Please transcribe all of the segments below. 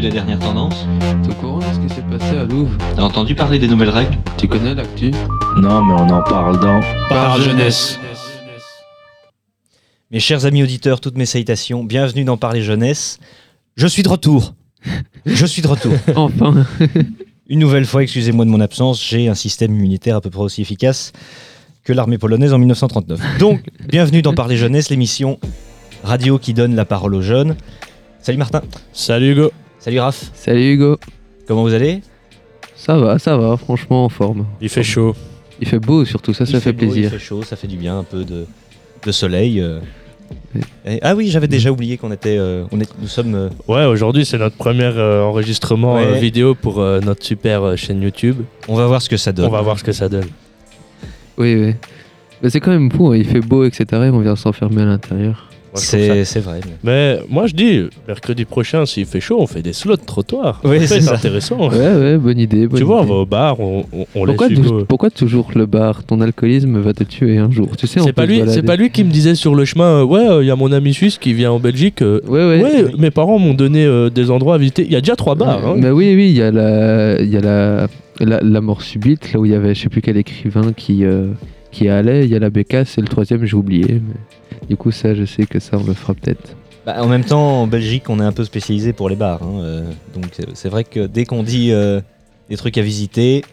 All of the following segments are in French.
peu la dernière tendance T'es au courant de ce qui s'est passé à Louvre T'as entendu parler des nouvelles règles Tu connais l'actu Non, mais on en parle dans Par jeunesse. Mes chers amis auditeurs, toutes mes salutations, bienvenue dans Parler Jeunesse. Je suis de retour. Je suis de retour. Enfin Une nouvelle fois, excusez-moi de mon absence, j'ai un système immunitaire à peu près aussi efficace que l'armée polonaise en 1939. Donc, bienvenue dans Parler Jeunesse, l'émission radio qui donne la parole aux jeunes. Salut Martin. Salut Hugo. Salut Raph. Salut Hugo Comment vous allez? Ça va, ça va, franchement en forme. Il fait chaud. Il fait beau surtout, ça, Il ça fait, beau, plaisir. Il fait chaud, ça fait du bien, un peu de, de soleil. euh. Oui. Et- ah oui, j'avais déjà oublié qu'on était, euh, on est, nous sommes. euh, Ouais, aujourd'hui c'est notre premier euh, enregistrement Ouais. euh, vidéo pour euh, notre super euh, chaîne YouTube. on va voir ce que ça donne. On va voir ce que ça donne. Oui, oui. Mais c'est quand même fou, hein, il fait beau, etc. et on vient s'enfermer à l'intérieur. Ça- C'est vrai. mais- Mais moi je dis, mercredi prochain, s'il fait chaud, on fait des slots trottoirs. Oui, c'est intéressant. Ouais, ouais, bonne idée. bonne tu vois, on va au bar, on, on, on pourquoi, pourquoi toujours le bar Ton alcoolisme va te tuer un jour. Tu sais, C'est pas lui, pas lui qui me disait sur le chemin, euh, ouais, il y a mon ami suisse qui vient en Belgique. euh, Ouais, ouais. ouais, mes parents m'ont donné euh, des endroits à visiter. Il y a déjà trois bars. hein. Bah oui, oui, il y a la, il y a la, la, la mort subite, là où il y avait, je sais plus quel écrivain qui, euh, qui allait. Il y a la bécasse et le troisième, j'ai oublié. Mais... Du coup, ça, je sais que ça, on le fera peut-être. Bah, en même temps, en Belgique, on est un peu spécialisé pour les bars. hein, euh, donc c'est- vrai que dès qu'on dit euh, des trucs à visiter,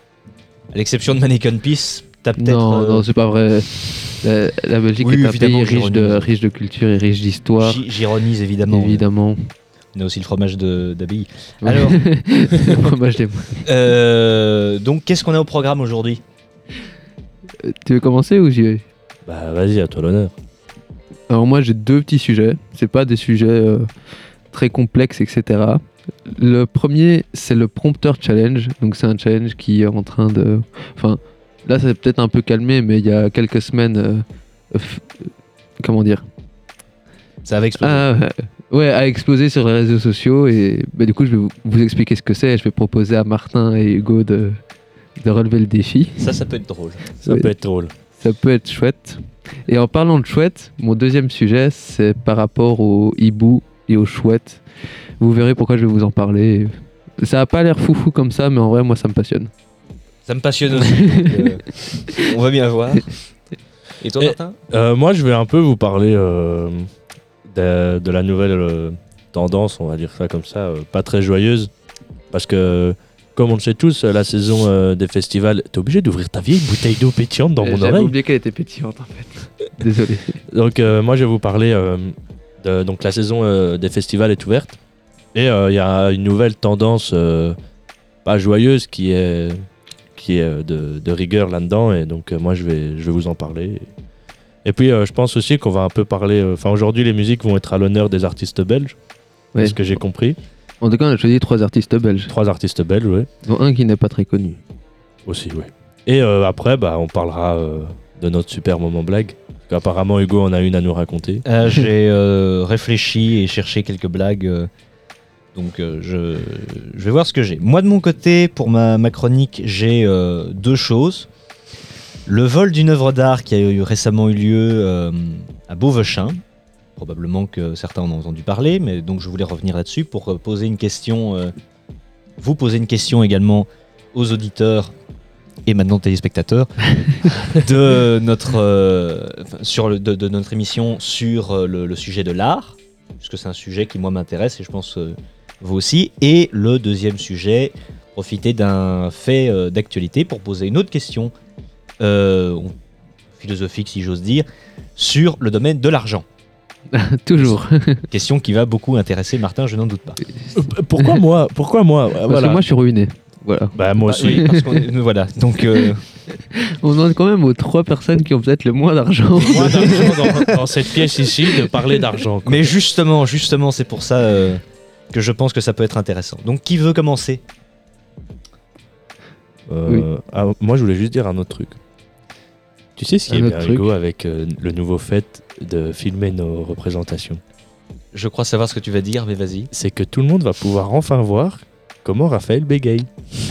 à l'exception de Mannequin Peace, t'as peut-être. Non, euh, non, c'est pas vrai. La, la Belgique Oui, est un pays riche de, j'ironise. riche de culture et riche d'histoire. J'ironise évidemment. Évidemment. On a aussi le fromage de- d'abbaye. Alors, le fromage des euh, donc qu'est-ce qu'on a au programme aujourd'hui? Tu veux commencer ou j'y vais Bah vas-y, à toi l'honneur. Alors moi j'ai deux petits sujets. C'est pas des sujets euh, très complexes, etc. Le premier c'est le prompteur challenge. Donc c'est un challenge qui est en train de. Enfin là ça s'est peut-être un peu calmé, mais il y a quelques semaines. euh, f- Comment dire? Ça va exploser. Ah, ouais, a explosé sur les réseaux sociaux et bah, du coup je vais vous, vous expliquer ce que c'est. Je vais proposer à Martin et Hugo de, de relever le défi. Ça, ça peut être drôle. Ça Oui. peut être drôle. Ça peut être chouette. Et en parlant de chouette, mon deuxième sujet, c'est par rapport au hibou et aux chouettes. Vous verrez pourquoi je vais vous en parler. Ça a pas l'air foufou comme ça, mais en vrai, moi, ça me passionne. Ça me passionne aussi. euh, on va bien voir. Et toi, Martin? Euh, moi, je vais un peu vous parler euh, de, de la nouvelle euh, tendance, on va dire ça comme ça, euh, pas très joyeuse. Parce que, comme on le sait tous, euh, la saison euh, des festivals, t'es obligé d'ouvrir ta vieille bouteille d'eau pétillante dans mon J'avais oreille. oublié qu'elle était pétillante, en fait. Désolé. Donc, euh, moi, je vais vous parler euh, de donc, la saison euh, des festivals est ouverte. Et euh, il y a une nouvelle tendance, euh, pas joyeuse, qui est, qui est euh, de, de rigueur là-dedans. Et donc, euh, moi, je vais, je vais vous en parler. Et puis, euh, je pense aussi qu'on va un peu parler. euh, Enfin, aujourd'hui, les musiques vont être à l'honneur des artistes belges. Ouais. C'est ce que j'ai compris. En tout cas, on a choisi trois artistes belges, Trois artistes belges, oui. dont un qui n'est pas très connu. Aussi, oui. Et euh, après, bah, on parlera euh, de notre super moment blague. Parce qu'apparemment, Hugo en a une à nous raconter. Euh, J'ai euh, réfléchi et cherché quelques blagues. euh, donc euh, je, je vais voir ce que j'ai. Moi de mon côté, pour ma, ma chronique, j'ai euh, deux choses. Le vol d'une œuvre d'art qui a eu, récemment eu lieu euh, à Beauvechin. Probablement que certains en ont entendu parler, mais donc je voulais revenir là-dessus pour euh, poser une question. euh, vous poser une question également aux auditeurs et maintenant téléspectateurs de notre euh, sur le- de, de notre émission sur le, le sujet de l'art puisque c'est un sujet qui moi m'intéresse et je pense euh, vous aussi et le deuxième sujet profiter d'un fait d'actualité pour poser une autre question philosophique si j'ose dire sur le domaine de l'argent Toujours. question qui va beaucoup intéresser Martin je n'en doute pas Euh, Pourquoi moi Pourquoi moi Parce Voilà. que moi, je suis ruiné. Voilà. Bah, moi Bah, aussi. oui, parce qu'on est- nous, voilà donc euh, On demande quand même aux trois personnes qui ont peut-être le moins d'argent. Moins d'argent dans, dans cette pièce ici de parler d'argent. mais justement justement c'est pour ça euh, que je pense que ça peut être intéressant donc qui veut commencer? Euh, ah, moi, je voulais juste dire un autre truc. Tu sais ce qui Un est bien truc Hugo avec euh, le nouveau fait de filmer nos représentations Je crois savoir ce que tu vas dire, mais vas-y. C'est que tout le monde va pouvoir enfin voir comment Raphaël bégaye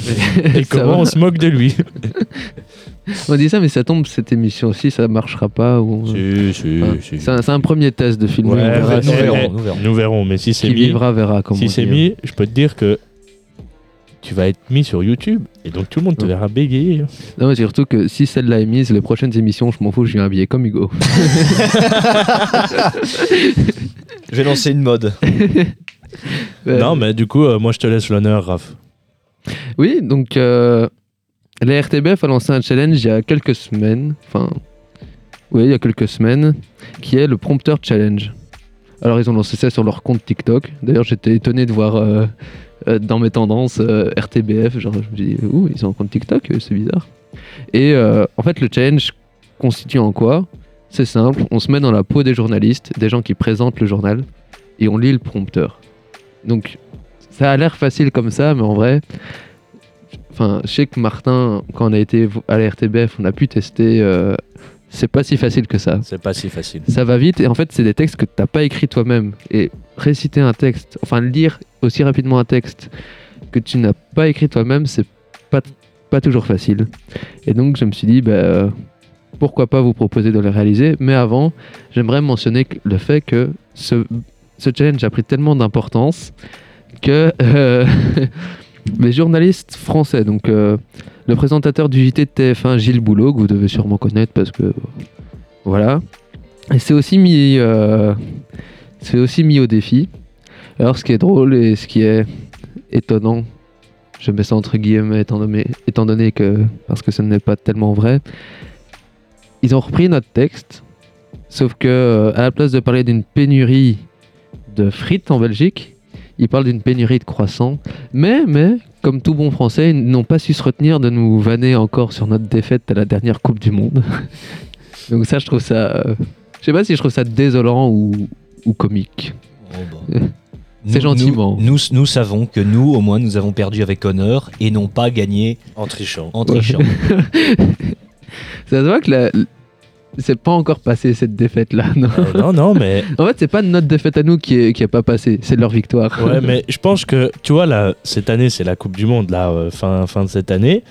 et comment va. on se moque de lui. On dit ça, mais ça tombe cette émission aussi, ça marchera pas. Ou... Si, si, Enfin, si. c'est un, c'est un premier test de film. Ouais, nous verrons, nous verrons. Nous verrons, mais si c'est qui mis, vivra verra. Comme si c'est dit. mis, je peux te dire que tu vas être mis sur YouTube et donc tout le monde te verra bégayer. Non, mais surtout que si celle-là est mise, les prochaines émissions, je m'en fous, je viens habillé comme Hugo. Je vais lancer une mode. Non, mais du coup, euh, moi je te laisse l'honneur, Raph. Oui, donc euh, la RTBF a lancé un challenge il y a quelques semaines, enfin, oui, il y a quelques semaines, qui est le prompteur challenge. Alors ils ont lancé ça sur leur compte TikTok. D'ailleurs, j'étais étonné de voir euh, euh, dans mes tendances euh, RTBF, genre je me dis, ouh, ils ont un compte TikTok, euh, c'est bizarre. Et en fait, le challenge constitue en quoi? C'est simple, on se met dans la peau des journalistes, des gens qui présentent le journal, et on lit le prompteur. Donc, ça a l'air facile comme ça, mais en vrai, Enfin, je sais que Martin, quand on a été à la RTBF, on a pu tester. C'est pas si facile que ça. C'est pas si facile. Ça va vite et en fait, c'est des textes que t'as pas écrits toi-même. Et réciter un texte, enfin lire aussi rapidement un texte que tu n'as pas écrit toi-même, c'est pas, pas toujours facile. Et donc, je me suis dit, bah, pourquoi pas vous proposer de le réaliser. Mais avant, j'aimerais mentionner le fait que ce, ce challenge a pris tellement d'importance que euh, les journalistes français, donc euh, le présentateur du JT de TF1, Gilles Boulot, que vous devez sûrement connaître parce que voilà, et c'est aussi mis, euh, c'est aussi mis au défi. Alors, ce qui est drôle et ce qui est étonnant, je mets ça entre guillemets étant donné, étant donné que parce que ce n'est pas tellement vrai, ils ont repris notre texte, sauf que euh, à la place de parler d'une pénurie de frites en Belgique, ils parlent d'une pénurie de croissants. Mais, mais, comme tout bon français, ils n'ont pas su se retenir de nous vanner encore sur notre défaite à la dernière Coupe du Monde. Donc ça, je trouve ça... euh, je sais pas si je trouve ça désolant ou, ou comique. C'est Nous- gentiment. Nous, nous, nous savons que nous, au moins, nous avons perdu avec honneur et non pas gagné En trichant. en trichant. Ça se voit que la... c'est pas encore passé cette défaite-là. Non Euh, non, non, mais en fait, c'est pas notre défaite à nous qui est, qui est pas passée, c'est leur victoire. Ouais, mais je pense que, tu vois, là, cette année, c'est la Coupe du Monde, là, euh, fin, fin de cette année.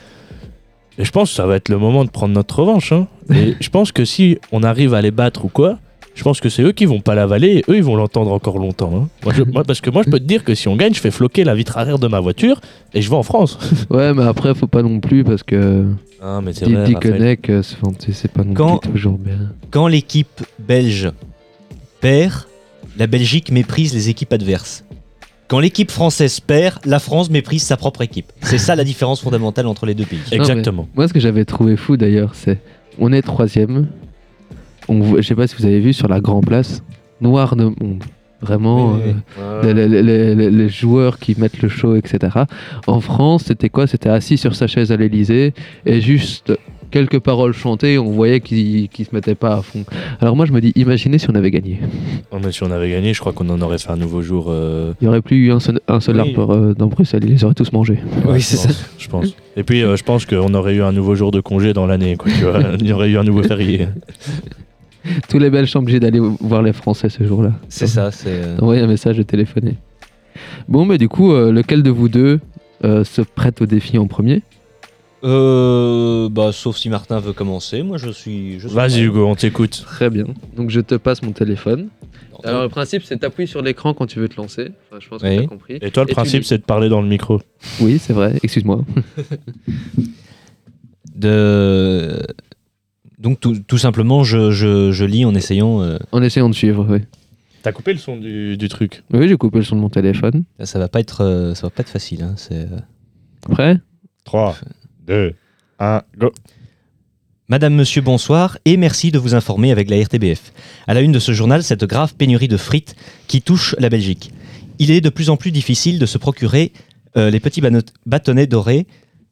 Et je pense que ça va être le moment de prendre notre revanche. hein. Et je pense que si on arrive à les battre ou quoi, je pense que c'est eux qui vont pas l'avaler et eux, ils vont l'entendre encore longtemps. hein. Moi, je- moi, parce que moi, je peux te dire que si on gagne, je fais floquer la vitre arrière de ma voiture et je vais en France. Ouais, mais après, faut pas non plus parce que Ah, mais c'est vrai. Dickeneck, euh, c'est pas non Quand- plus toujours bien. Quand l'équipe belge perd, la Belgique méprise les équipes adverses. Quand l'équipe française perd, la France méprise sa propre équipe. C'est ça la différence fondamentale entre les deux pays. Exactement. Moi, ce que j'avais trouvé fou d'ailleurs, c'est on est troisième. On, je sais pas si vous avez vu sur la Grand Place, noir de monde. Vraiment, Oui, euh, les, les- les- les- les joueurs qui mettent le show, etc. En France, c'était quoi? C'était assis sur sa chaise à l'Elysée et juste quelques paroles chantées, on voyait qu'ils ne se mettaient pas à fond. Alors moi, je me dis, imaginez si on avait gagné. Oh, mais si on avait gagné, je crois qu'on en aurait fait un nouveau jour. euh, Il n'y aurait plus eu un seul, un seul Oui. arbre euh, dans Bruxelles, ils les auraient tous mangés. Oui, c'est pense, Je pense. Et puis, euh, je pense qu'on aurait eu un nouveau jour de congé dans l'année. Il y aurait eu un nouveau férié. Tous les Belges sont obligés d'aller voir les Français ce jour-là. C'est ça, c'est. euh, Envoyer un message et téléphoner. Bon, mais du coup, euh, lequel de vous deux euh, se prête au défi en premier? Euh, bah, sauf si Martin veut commencer, moi je suis. je suis Vas-y. Hugo, on t'écoute. Très bien. Donc je te passe mon téléphone. Alors le principe, c'est t'appuies sur l'écran quand tu veux te lancer. Enfin, je pense que Oui. tu as compris. Et toi, le principe, c'est de parler dans le micro. Oui, c'est vrai. Excuse-moi. De... Donc tout, tout simplement, je, je, je lis en essayant. euh, En essayant de suivre, oui. T'as coupé le son du, du truc? Oui, j'ai coupé le son de mon téléphone. ça va pas être, euh, ça va pas être facile. hein, c'est, euh. Prêt? 3, 2, 1, go. Madame, Monsieur, bonsoir et merci de vous informer avec la RTBF. À la une de ce journal, cette grave pénurie de frites qui touche la Belgique. Il est de plus en plus difficile de se procurer euh, les petits bano- bâtonnets dorés.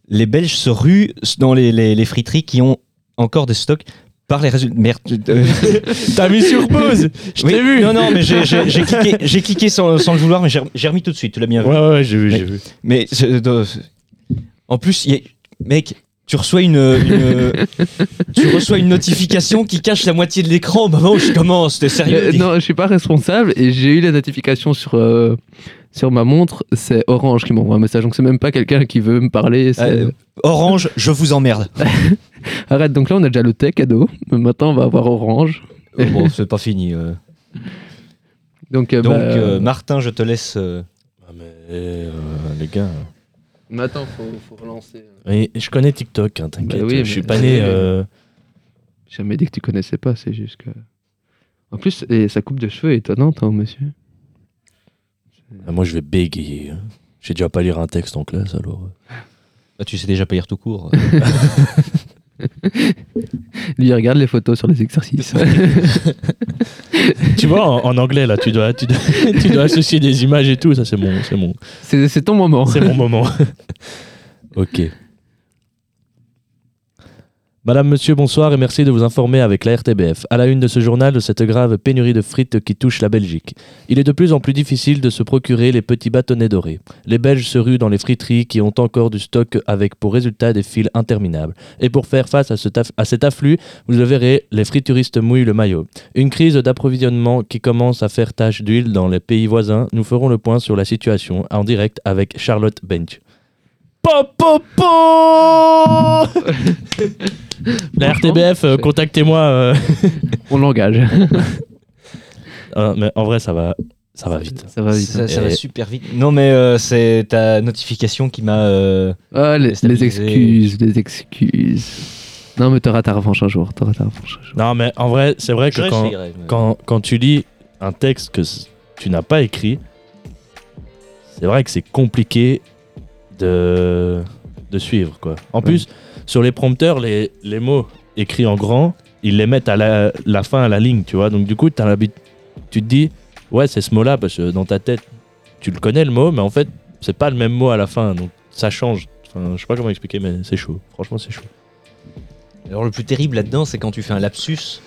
Les Belges se ruent dans les, les- les friteries qui ont encore des stocks par les résultats. Merde. euh, T'as mis sur pause Je oui, t'ai vu Non, non, mais j'ai cliqué, sans, sans le vouloir, mais j'ai remis tout de suite. Tu l'as bien vu. Ouais, ouais, j'ai vu, Mais- j'ai vu. Mais euh, en plus, il y a- mec, tu reçois une, une- tu reçois une notification qui cache la moitié de l'écran au moment où je commence. T'es sérieux Euh, Non, je suis pas responsable et j'ai eu la notification sur, euh, sur ma montre. C'est Orange qui m'envoie un message. Donc c'est même pas quelqu'un qui veut me parler. Euh, Orange, je vous emmerde. Arrête, donc là on a déjà le thé cadeau. Maintenant on va avoir orange. Euh, bon, c'est pas fini. euh. Donc, euh, Donc, bah, euh, Martin, je te laisse. euh, Ah, mais euh, les gars. mais attends, faut, faut relancer. Mais je connais TikTok, hein, t'inquiète. Bah oui, je suis pas né. euh, J'ai jamais dit que tu connaissais pas, c'est juste que. En plus, et sa coupe de cheveux est étonnante, hein, monsieur. ah, moi, je vais bégayer. hein. J'ai déjà pas lire un texte en classe alors. bah, tu sais déjà pas lire tout court. Lui, il regarde les photos sur les exercices. tu vois, en, en anglais, là, tu dois, tu, dois, tu dois associer des images et tout. Ça, c'est mon, c'est mon, c'est c'est ton moment. c'est mon moment. ok. Madame, monsieur, bonsoir et merci de vous informer avec la RTBF. À la une de ce journal, de cette grave pénurie de frites qui touche la Belgique. Il est de plus en plus difficile de se procurer les petits bâtonnets dorés. Les Belges se ruent dans les friteries qui ont encore du stock avec pour résultat des files interminables. Et pour faire face à, à cet afflux, vous le verrez, les frituristes mouillent le maillot. Une crise d'approvisionnement qui commence à faire tache d'huile dans les pays voisins. Nous ferons le point sur la situation en direct avec Charlotte Bench. Po, po, po La RTBF, euh, contactez-moi. euh. On l'engage. Ah, mais en vrai, ça va, ça va vite. Ça va vite. ça, hein. ça va Et- super vite. Non, mais euh, c'est ta notification qui m'a. euh, Ah, les, excuses, les excuses. Non, mais t'auras ta revanche un jour. T'auras ta revanche un jour. Non, mais en vrai, c'est vrai que quand, réessayerai, mais- quand, quand tu lis un texte que s- tu n'as pas écrit, c'est vrai que c'est compliqué de, de suivre. Quoi. En Ouais. plus, sur les prompteurs, les, les mots écrits en grand, ils les mettent à la, la fin, à la ligne, tu vois. Donc du coup, t'as l'habit- tu te dis, ouais, c'est ce mot-là, parce que dans ta tête, tu le connais le mot, mais en fait, c'est pas le même mot à la fin, donc ça change. Enfin, je sais pas comment expliquer, mais c'est chaud. Franchement, c'est chaud. Alors, le plus terrible là-dedans, c'est quand tu fais un lapsus.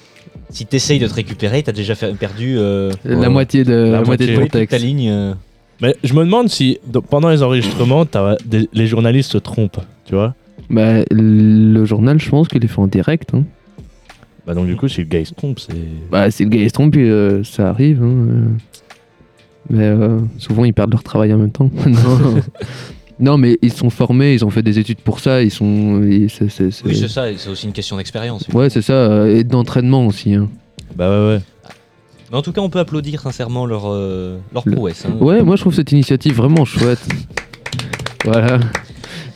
Si t'essayes de te récupérer, t'as déjà fait- perdu. euh, La Ouais. moitié de, la moitié de moitié, ton toute ta texte. ligne. euh. Mais je me demande si donc, pendant les enregistrements, des- les journalistes se trompent, tu vois. Bah, le journal, je pense qu'il est fait en direct. Hein. Bah donc du coup, si le gars il se trompe, c'est. Bah, si le gars il se trompe, puis, euh, ça arrive. hein, euh. Mais euh, souvent, ils perdent leur travail en même temps. non. non, mais ils sont formés, ils ont fait des études pour ça. Ils sont. Oui, c'est ça, c'est aussi une question d'expérience. Ouais, c'est ça. euh, Et d'entraînement aussi. hein. Bah ouais, ouais. Mais en tout cas, on peut applaudir sincèrement leur, euh, leur Le- prouesse. hein. Ouais, moi je trouve cette initiative vraiment chouette. voilà.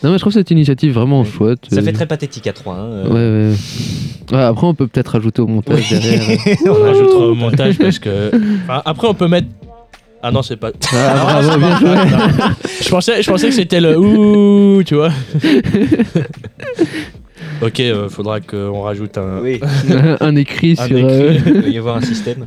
Non, mais je trouve cette initiative vraiment chouette. Ça fait très pathétique à trois. hein, Ouais, euh. ouais. Ouais, après, on peut peut-être rajouter au montage derrière. On rajoutera au montage parce que. Enfin, après, on peut mettre. Ah non, c'est pas. Ah, bravo, bien joué. Je pensais, je pensais que c'était le ouh, tu vois. ok, euh, faudra qu'on rajoute un. Oui, un écrit Un sur. écrit. euh, il doit y avoir un système.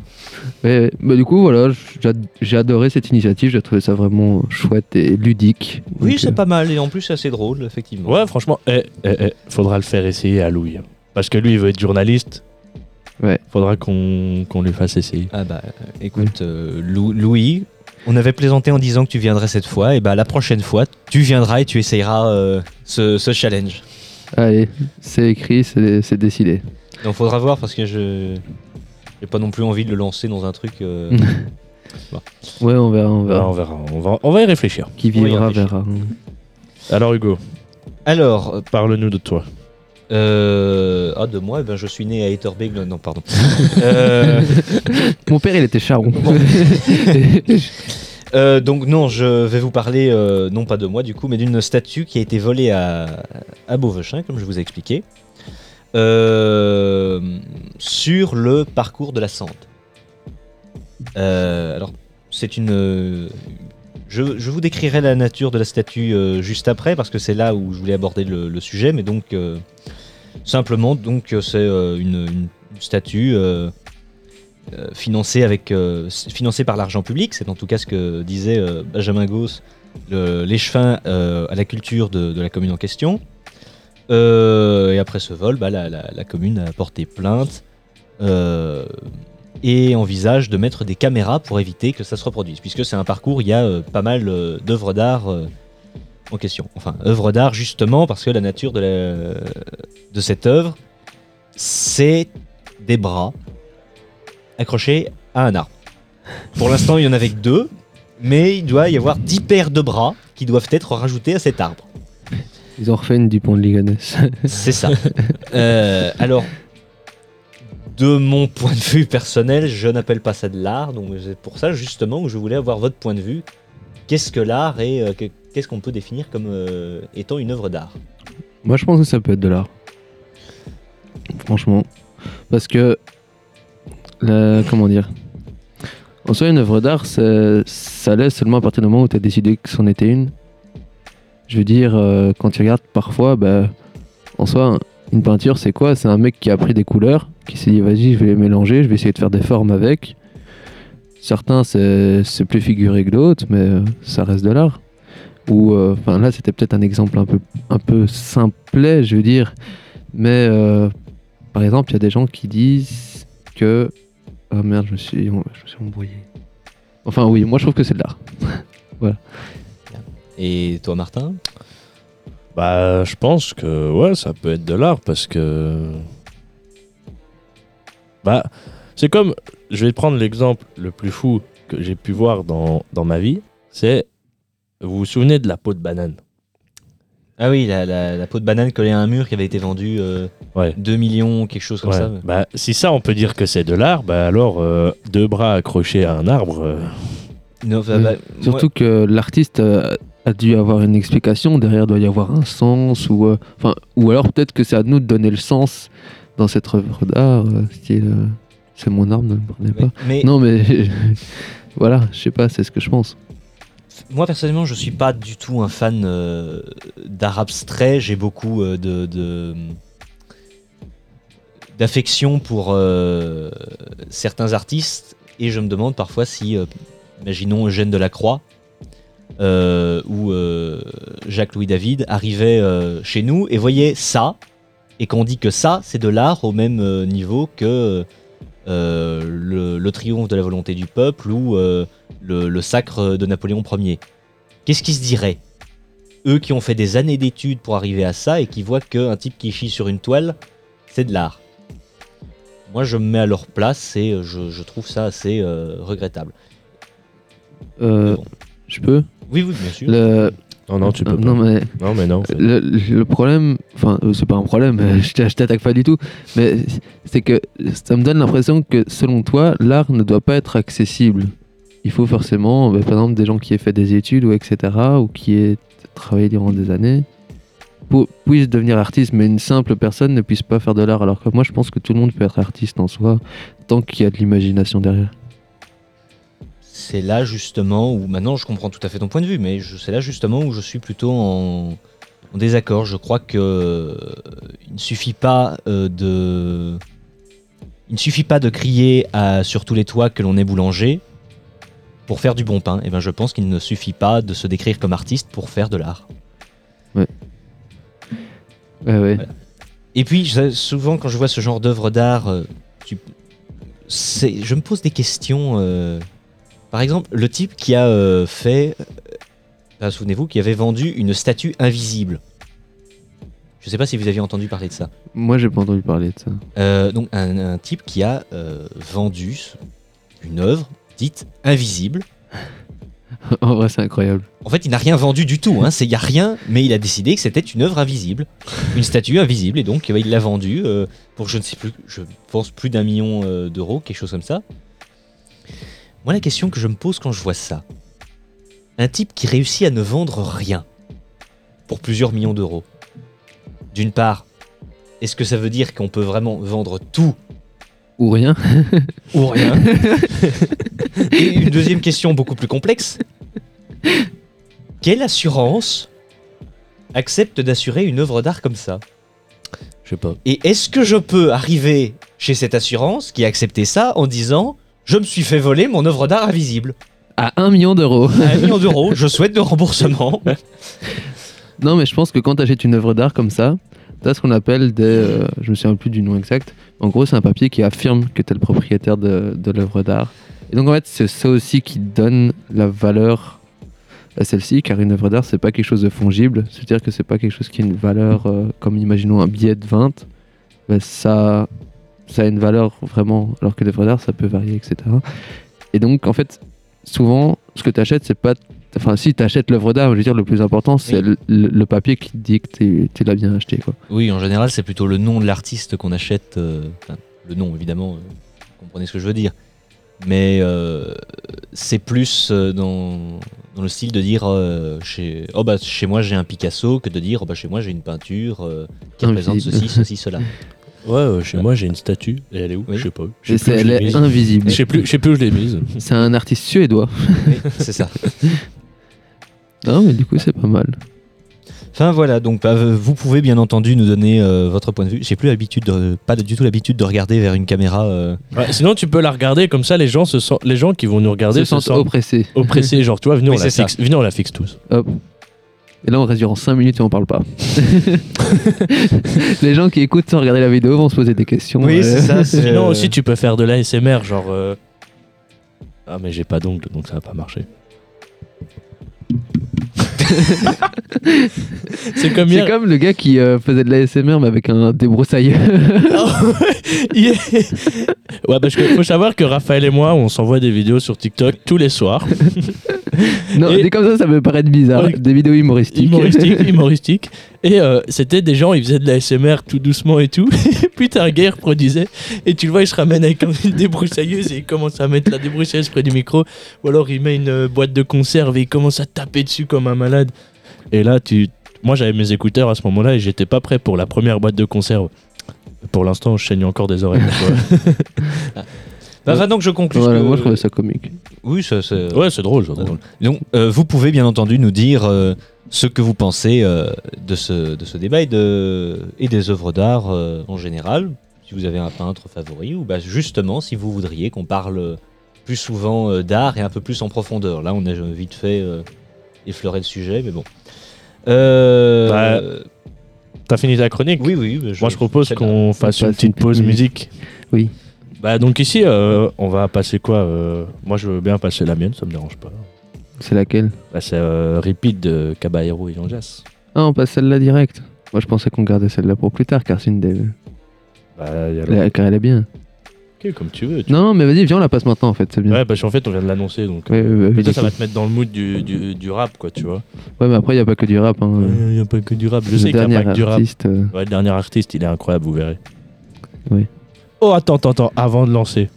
Ouais. Bah, du coup, voilà, j'ai ad- j'ai adoré cette initiative. J'ai trouvé ça vraiment chouette et ludique. Oui, c'est euh, pas mal, et en plus, c'est assez drôle, effectivement. Ouais, franchement, eh, eh, eh, faudra le faire essayer à Louis. hein. Parce que lui, il veut être journaliste. Ouais. Faudra qu'on qu'on lui fasse essayer. Ah bah, écoute, euh, Lou- Louis, on avait plaisanté en disant que tu viendrais cette fois, et bah la prochaine fois, tu viendras et tu essayeras euh, ce, ce challenge. Allez, c'est écrit, c'est décidé. Donc faudra voir parce que je j'ai pas non plus envie de le lancer dans un truc. euh, Ouais, on verra, on verra. on verra. On va, on va y réfléchir. Qui vivra réfléchir. verra. Alors, Hugo, Alors, euh, parle-nous de toi. euh, ah de moi, eh ben, je suis né à Etterbeek. Non, non, pardon. Euh, Mon père, il était charron. Euh, donc non, je vais vous parler, euh, non pas de moi du coup, mais d'une statue qui a été volée à, à Beauvechin, comme je vous ai expliqué, euh, sur le parcours de la Sande. Alors, c'est une... Je, vous décrirai la nature de la statue juste après, parce que c'est là où je voulais aborder le, sujet, mais donc, simplement, donc c'est une statue... euh, financé, avec, euh, financé par l'argent public, c'est en tout cas ce que disait euh, Benjamin Gauss, l'échevin à la culture de, la commune en question. Et après ce vol, bah, la, commune a porté plainte et envisage de mettre des caméras pour éviter que ça se reproduise, puisque c'est un parcours, il y a pas mal d'œuvres d'art en question. Enfin, œuvres d'art justement parce que la nature de, de cette œuvre, c'est des bras accroché à un arbre. Pour l'instant, il y en avait que deux, mais il doit y avoir 10 paires de bras qui doivent être rajoutés à cet arbre. Ils ont refait une Dupont de Ligonnès. C'est ça. Euh, alors, de mon point de vue personnel, je n'appelle pas ça de l'art, donc c'est pour ça justement que je voulais avoir votre point de vue. Qu'est-ce que l'art et euh, que- qu'est-ce qu'on peut définir comme euh, étant une œuvre d'art? Moi, je pense que ça peut être de l'art. Franchement. Parce que. Comment dire? En soi, une œuvre d'art, ça l'est seulement à partir du moment où tu as décidé que c'en était une. Je veux dire, euh, quand tu regardes parfois, bah, en soi, une peinture, c'est quoi? C'est un mec qui a pris des couleurs, qui s'est dit, vas-y, je vais les mélanger, je vais essayer de faire des formes avec. Certains, c'est plus figuré que d'autres, mais euh, ça reste de l'art. Ou, euh, enfin, là, c'était peut-être un exemple un peu, un peu simplet, je veux dire. Mais, par exemple, il y a des gens qui disent que. Ah merde, je me suis, je suis embrouillé. Enfin, oui, moi, je trouve que c'est de l'art. Et toi, Martin? Bah, je pense que ouais, ça peut être de l'art parce que. Bah, c'est comme. Je vais prendre l'exemple le plus fou que j'ai pu voir dans, dans ma vie. C'est. Vous vous souvenez de la peau de banane? Ah oui, la, la- la peau de banane collée à un mur qui avait été vendue euh, Ouais. 2 millions, quelque chose comme Ouais. ça. Bah, si ça, on peut dire que c'est de l'art, bah alors euh, deux bras accrochés à un arbre. euh, Non, bah, bah, Surtout que l'artiste euh, a dû avoir une explication, derrière doit y avoir un sens, ou, euh, enfin, ou alors peut-être que c'est à nous de donner le sens dans cette œuvre d'art, euh, style euh, c'est mon arme, ne me prenez pas. mais Non, mais voilà, je sais pas, c'est ce que je pense. Moi personnellement, je suis pas du tout un fan euh, d'art abstrait. J'ai beaucoup euh, d'affection pour euh, certains artistes et je me demande parfois si, imaginons Eugène Delacroix ou euh, Jacques-Louis David arrivaient chez nous et voyaient ça et qu'on dit que ça c'est de l'art au même niveau que le, le triomphe de la volonté du peuple ou euh, le, le sacre de Napoléon Ier. Qu'est-ce qu'ils se diraient Eux qui ont fait des années d'études pour arriver à ça et qui voient qu'un type qui chie sur une toile, c'est de l'art? Moi, je me mets à leur place et euh, je, je trouve ça assez euh, regrettable. Euh, bon. Je peux? Oui, oui, bien sûr. le... Non, non, tu peux euh, pas. Non, mais Non, mais non. le, le problème, enfin, euh, c'est pas un problème, je t'a- je t'attaque pas du tout, mais c'est que ça me donne l'impression que selon toi, l'art ne doit pas être accessible. Il faut forcément, bah, par exemple, des gens qui aient fait des études ou etc., ou qui aient travaillé durant des années, pour- puissent devenir artistes, mais une simple personne ne puisse pas faire de l'art. Alors que moi, je pense que tout le monde peut être artiste en soi, tant qu'il y a de l'imagination derrière. C'est là justement où, maintenant je comprends tout à fait ton point de vue, mais c'est là justement où je suis plutôt en, en désaccord. Je crois que euh, il ne suffit pas euh, de, il ne suffit pas de crier à- sur tous les toits que l'on est boulanger pour faire du bon pain. Et ben je pense qu'il ne suffit pas de se décrire comme artiste pour faire de l'art. Ouais, ouais. Voilà. Et puis, souvent, quand je vois ce genre d'œuvre d'art, euh, tu- je me pose des questions. euh, Par exemple, le type qui a euh, fait. euh, Souvenez-vous, qui avait vendu une statue invisible. Je ne sais pas si vous aviez entendu parler de ça. Moi, j'ai pas entendu parler de ça. Euh, donc, un, un type qui a euh, vendu une œuvre dite invisible. en vrai, c'est incroyable. En fait, il n'a rien vendu du tout. Il n'y a rien, mais il a décidé que c'était une œuvre invisible, une statue invisible, et donc euh, il l'a vendue euh, pour je ne sais plus, je pense plus d'un million d'euros, quelque chose comme ça. Moi, la question que je me pose quand je vois ça, un type qui réussit à ne vendre rien pour plusieurs millions d'euros. D'une part, est-ce que ça veut dire qu'on peut vraiment vendre tout Ou rien. ou rien Et une deuxième question beaucoup plus complexe. Quelle assurance accepte d'assurer une œuvre d'art comme ça? Je sais pas. Et est-ce que je peux arriver chez cette assurance qui a accepté ça en disant je me suis fait voler mon œuvre d'art invisible À un million d'euros. à un million d'euros, je souhaite de remboursement. Non, mais je pense que quand tu achètes une œuvre d'art comme ça, tu as ce qu'on appelle des. euh, je me souviens plus du nom exact. En gros, c'est un papier qui affirme que tu es le propriétaire de, de l'œuvre d'art. Et donc, en fait, c'est ça aussi qui donne la valeur à celle-ci, car une œuvre d'art, c'est pas quelque chose de fongible. C'est-à-dire que c'est pas quelque chose qui a une valeur, euh, comme imaginons un billet de 20. Ben, ça, ça a une valeur vraiment, alors que l'œuvre d'art, ça peut varier, etc. Et donc, en fait, souvent, ce que tu achètes, c'est pas Enfin, si tu achètes l'œuvre d'art, je veux dire, le plus important, c'est Oui. le, le papier qui dit que tu- tu l'as bien acheté. Quoi. Oui, en général, c'est plutôt le nom de l'artiste qu'on achète. euh, enfin, le nom, évidemment, euh, vous comprenez ce que je veux dire. Mais euh, c'est plus dans, dans le style de dire chez, oh bah, chez moi j'ai un Picasso que de dire oh bah, chez moi j'ai une peinture qui représente ceci, ceci, cela. Ouais, euh, chez moi j'ai une statue. Et elle est où? Oui. Je sais pas. Je Et sais plus c'est- où je elle l'ai est mise. invisible. Je sais plus, je sais plus où je l'ai mise. C'est un artiste suédois. Oui, c'est ça. Non, mais du coup, c'est pas mal. Enfin voilà, donc bah, vous pouvez bien entendu nous donner euh, votre point de vue. J'ai plus l'habitude, de, pas du tout l'habitude de regarder vers une caméra. euh, Ouais, sinon, tu peux la regarder comme ça. Les gens se sentent, les gens qui vont nous regarder Se se sentent sentent oppressés. oppressés. Genre, tu vois, venez, Oui, on la c'est ça. fixe. Venez, on la fixe tous. Hop. Et là, on reste durant 5 minutes et on parle pas. Les gens qui écoutent sans regarder la vidéo vont se poser des questions. Oui, Euh, c'est ça. Sinon aussi, tu peux faire de l'ASMR, genre. euh, Ah, mais j'ai pas d'ongle, donc ça va pas marcher. c'est comme C'est hier. comme le gars qui euh, faisait de l'ASMR mais avec un débroussailleur. Hier- ouais, parce qu'il faut savoir que Raphaël et moi, on s'envoie des vidéos sur TikTok tous les soirs. non, Et- comme ça, ça peut paraître bizarre. Ouais. Des vidéos humoristiques. Humoristique, humoristique. Et euh, c'était des gens, ils faisaient de la SMR tout doucement et tout. Et puis t'as un gars, il reproduisait. Et tu le vois, il se ramène avec une débroussailleuse et il commence à mettre la débroussailleuse près du micro. Ou alors il met une euh, boîte de conserve et il commence à taper dessus comme un malade. Et là, tu. Moi, j'avais mes écouteurs à ce moment-là et j'étais pas prêt pour la première boîte de conserve. Pour l'instant, je saigne encore des oreilles. quoi. Bah, va donc je. Voilà, que- moi je trouvais ça comique. Oui, ça, c'est. ouais, c'est drôle, c'est c'est drôle. drôle. Donc, euh, vous pouvez bien entendu nous dire euh, ce que vous pensez euh, de, ce, de ce débat et, de, et des œuvres d'art euh, en général. Si vous avez un peintre favori, ou bah, justement si vous voudriez qu'on parle plus souvent euh, d'art et un peu plus en profondeur. Là, on a vite fait euh, effleurer le sujet, mais bon. Euh, Bah, T'as fini ta chronique? Oui, oui. mais Moi, je propose qu'on fasse une petite pause musique. Oui. Bah, donc ici, euh, on va passer quoi euh, Moi, je veux bien passer la mienne, ça me dérange pas. C'est laquelle Bah, c'est euh, Repeat de Caballero et Yanjas. Ah, on passe celle-là direct. Moi je pensais qu'on gardait celle-là pour plus tard car c'est une des. Bah, y a le- la- Car elle est bien. Ok, comme tu veux. tu- Non, non, mais vas-y, viens, on la passe maintenant en fait, c'est bien. Ouais, parce qu'en fait, on vient de l'annoncer, donc. Ouais, ouais, ouais, Mais ça, va te mettre dans le mood du, du, du rap, quoi, tu vois. Ouais, mais après, il n'y a pas que du rap. Hein. Il n'y a pas que du rap. Je sais qu'il n'y a dernier pas que du rap. artiste. euh, Ouais, le dernier artiste, il est incroyable, vous verrez. Oui. Oh, attends, attends, attends, avant de lancer.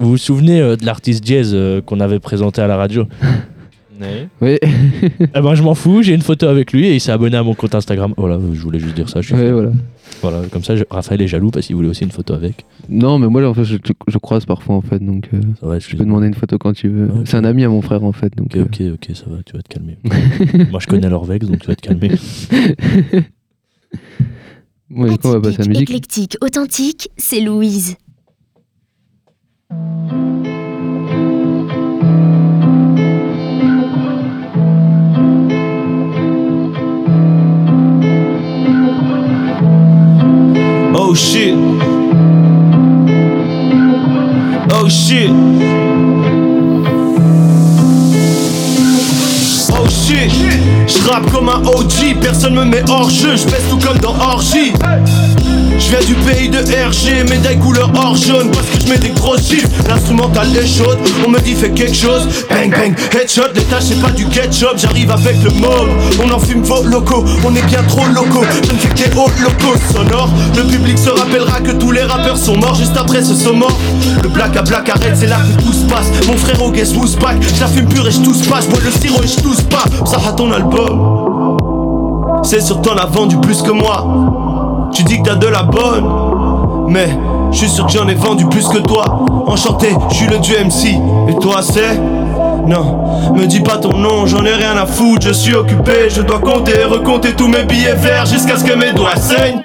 Vous vous souvenez euh, de l'artiste jazz euh, qu'on avait présenté à la radio. Oui, Eh ben, je m'en fous, j'ai une photo avec lui et il s'est abonné à mon compte Instagram. Voilà, je voulais juste dire ça. Je suis ouais, voilà. Voilà, comme ça, je- Raphaël est jaloux parce qu'il voulait aussi une photo avec. Non, mais moi, en fait, je, je croise parfois en fait, donc euh, Ça va, je suis- peux demander une photo quand tu veux. C'est un ami à mon frère en fait, donc. Ok, euh, ok, ok, ça va, tu vas te calmer. Moi, je connais l'Orvex, donc tu vas te calmer. ouais, du coup, on va passer à la Atypique, musique. éclectique, authentique, c'est Louise. Oh shit. Oh shit. Oh shit. Je rappe comme un OG, personne me met hors jeu, je baisse tout comme dans Orgy. Je viens du pays de RG, médaille couleur or jaune Parce que je mets des grosses gifs, l'instrumental est chaude On me dit fais quelque chose, bang bang, headshot Les tâches c'est pas du ketchup, j'arrive avec le mob On en fume vos locaux, on est bien trop locaux Je ne fais que des hauts locaux. Sonores Le public se rappellera que tous les rappeurs sont morts Juste après ce morts Le black à black arrête, c'est là que tout se passe. Mon frère au guess who's back, je la fume pure et je tousse pas. Je le sirop et je tousse pas, ça a ton album. C'est sûr t'en as vendu plus que moi tu dis que t'as de la bonne, mais je suis sûr que j'en ai vendu plus que toi. Enchanté, je suis le dieu MC. Et toi, c'est? Non, me dis pas ton nom, j'en ai rien à foutre. Je suis occupé, je dois compter, recompter tous mes billets verts jusqu'à ce que mes doigts saignent.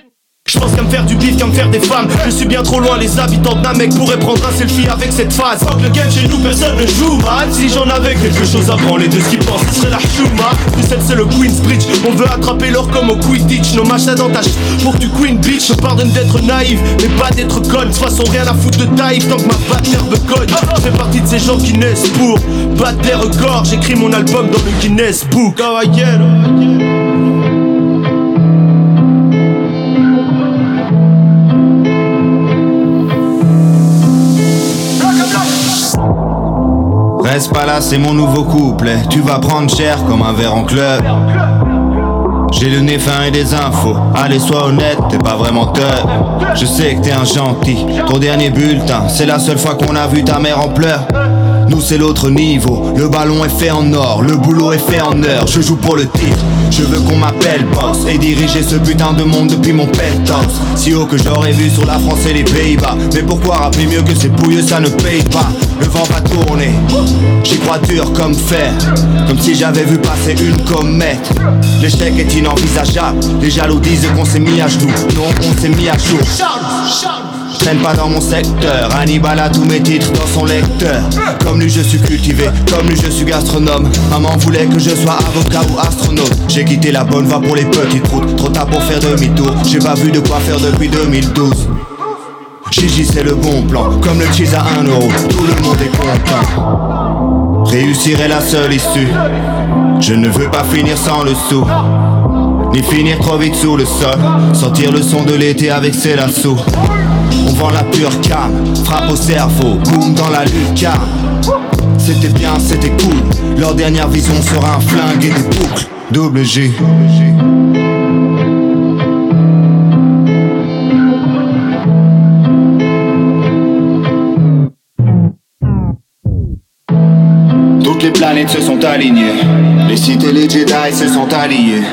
Je pense qu'à me faire du bif, qu'à me faire des femmes. Je suis bien trop loin, les habitants de Namek pourraient prendre un selfie avec cette phase. Fuck le game, chez nous personne ne joue mal. Si j'en avais quelque chose à branler de ce qu'ils pensent, ce serait la chouma. Bruxelles, c'est le Queensbridge. On veut attraper l'or comme au Quidditch. Nos machins dans ta ch- pour que tu Queen Beach. Je pardonne d'être naïf, mais pas d'être conne. De toute façon, rien à foutre de taille tant que ma batte me. Je fais partie de ces gens qui naissent pour battre des records. J'écris mon album dans le Guinness Book. Caballero. Pas là, c'est mon nouveau couplet. Tu vas prendre cher comme un verre en club. J'ai le nez fin et des infos. Allez, sois honnête, t'es pas vraiment top. Je sais que t'es un gentil. Ton dernier bulletin, c'est la seule fois qu'on a vu ta mère en pleurs. Nous c'est l'autre niveau, le ballon est fait en or, le boulot est fait en heure, je joue pour le titre, je veux qu'on m'appelle boss et diriger ce putain de monde depuis mon penthouse. Si haut que j'aurais vu sur la France et les Pays-Bas, mais pourquoi rappeler mieux que c'est pouilleux ça ne paye pas, le vent va tourner, j'y crois dur comme fer, comme si j'avais vu passer une comète. L'échec est inenvisageable, les jaloux disent qu'on s'est mis à genoux, non on s'est mis à jour. Traîne pas dans mon secteur, Hannibal a tous mes titres dans son lecteur. Comme lui je suis cultivé, comme lui je suis gastronome. Maman voulait que je sois avocat ou astronaute. J'ai quitté la bonne voie pour les petites routes, trop tard pour faire demi-tour. J'ai pas vu de quoi faire depuis 2012. Gigi c'est le bon plan, comme le cheese à 1 euro, tout le monde est content. Réussir est la seule issue. Je ne veux pas finir sans le sou. Ni finir trop vite sous le sol Sentir le son de l'été avec ses lassos On vend la pure cam Frappe au cerveau, boum dans la lucarne. C'était bien, c'était cool. Leur dernière vision sera un flingue et des boucles. Double G. Toutes les planètes se sont alignées. Les et les Jedi se sont alliés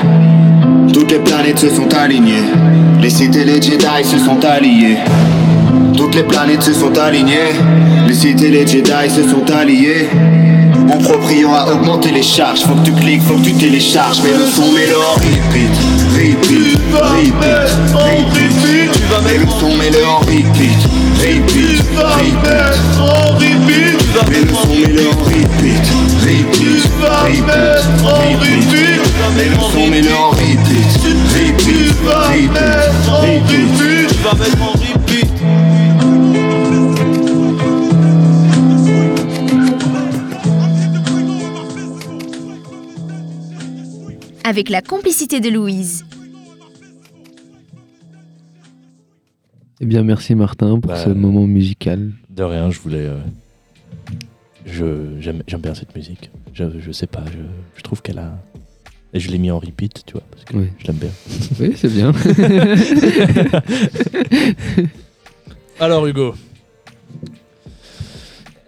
toutes les planètes se sont alignées. Les Sith et les Jedi se sont alliés. Toutes les planètes se sont alignées. Les Sith et les Jedi se sont alliés. Mon proprio a augmenté les charges. Faut que tu cliques, faut que tu télécharges. Mais le son, mais le en repeat. Repeat, repeat, repeat. Tu vas mettre le son, mais le en repeat. Repeat, repeat. Mais le son, le en repeat. Repeat, repeat, repeat. Mais le son, le en repeat. Repeat, repeat, repeat. Tu vas mettre en repeat. Avec la complicité de Louise. Eh bien, merci Martin pour Bah, ce moment musical. De rien, je voulais. euh, j'aime j'aime bien cette musique. Je, je sais pas, je, je trouve qu'elle a. Et je l'ai mis en repeat, tu vois, parce que Oui. je l'aime bien. Oui, c'est bien. Alors Hugo.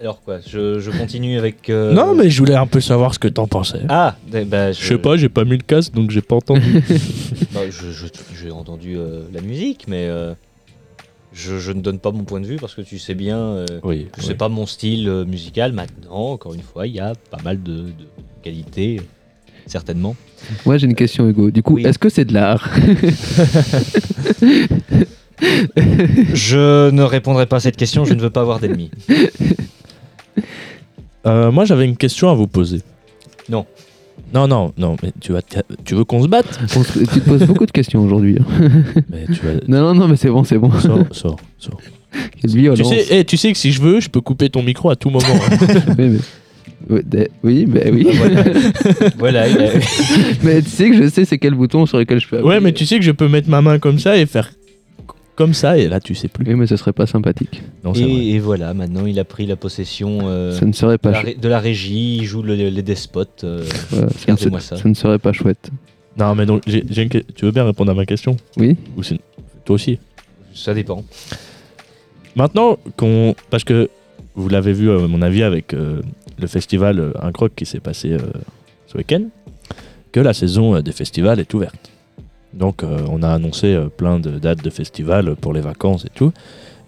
Alors quoi, je, je continue avec. euh, Non, mais je voulais un peu savoir ce que t'en pensais. Ah, eh ben, Je sais pas, j'ai pas mis le casque donc j'ai pas entendu. bah, je- je- J'ai entendu euh, la musique, mais euh, je, je ne donne pas mon point de vue parce que tu sais bien euh, oui. que oui. c'est pas mon style euh, musical. Maintenant, encore une fois, il y a pas mal de, de qualités, certainement. Moi, j'ai une question, Hugo. Du coup, Oui. est-ce que c'est de l'art Je ne répondrai pas à cette question, je ne veux pas avoir d'ennemis. Euh, moi j'avais une question à vous poser. Non. Non, non, non, mais tu, vas tu veux qu'on se batte? Tu te poses beaucoup de questions aujourd'hui. hein. Mais tu vas. Non, non, non, mais c'est bon, c'est bon. Sors, sors, sors. Quelle violence. Tu sais, eh, tu sais que si je veux, je peux couper ton micro à tout moment. hein. Oui, mais... Oui, bah oui. Voilà, voilà mais tu sais que je sais c'est quel bouton sur lequel je peux ouais, appuyer. mais tu sais que je peux mettre ma main comme ça et faire comme ça, et là tu sais plus. Oui, mais ce serait pas sympathique. Non, c'est vrai. et, et voilà, maintenant il a pris la possession euh, ça ne serait de, pas, la, chou- ré- de la régie, il joue le- les despotes. euh, voilà, ça, ça. ça ne serait pas chouette. Non, mais donc, une tu veux bien répondre à ma question? Oui Ou toi aussi? Ça dépend. Maintenant qu'on. Parce que vous l'avez vu, à mon avis, avec euh, le festival euh, Incroc qui s'est passé euh, ce week-end, que la saison euh, des festivals est ouverte. Donc, euh, on a annoncé euh, plein de dates de festivals pour les vacances et tout.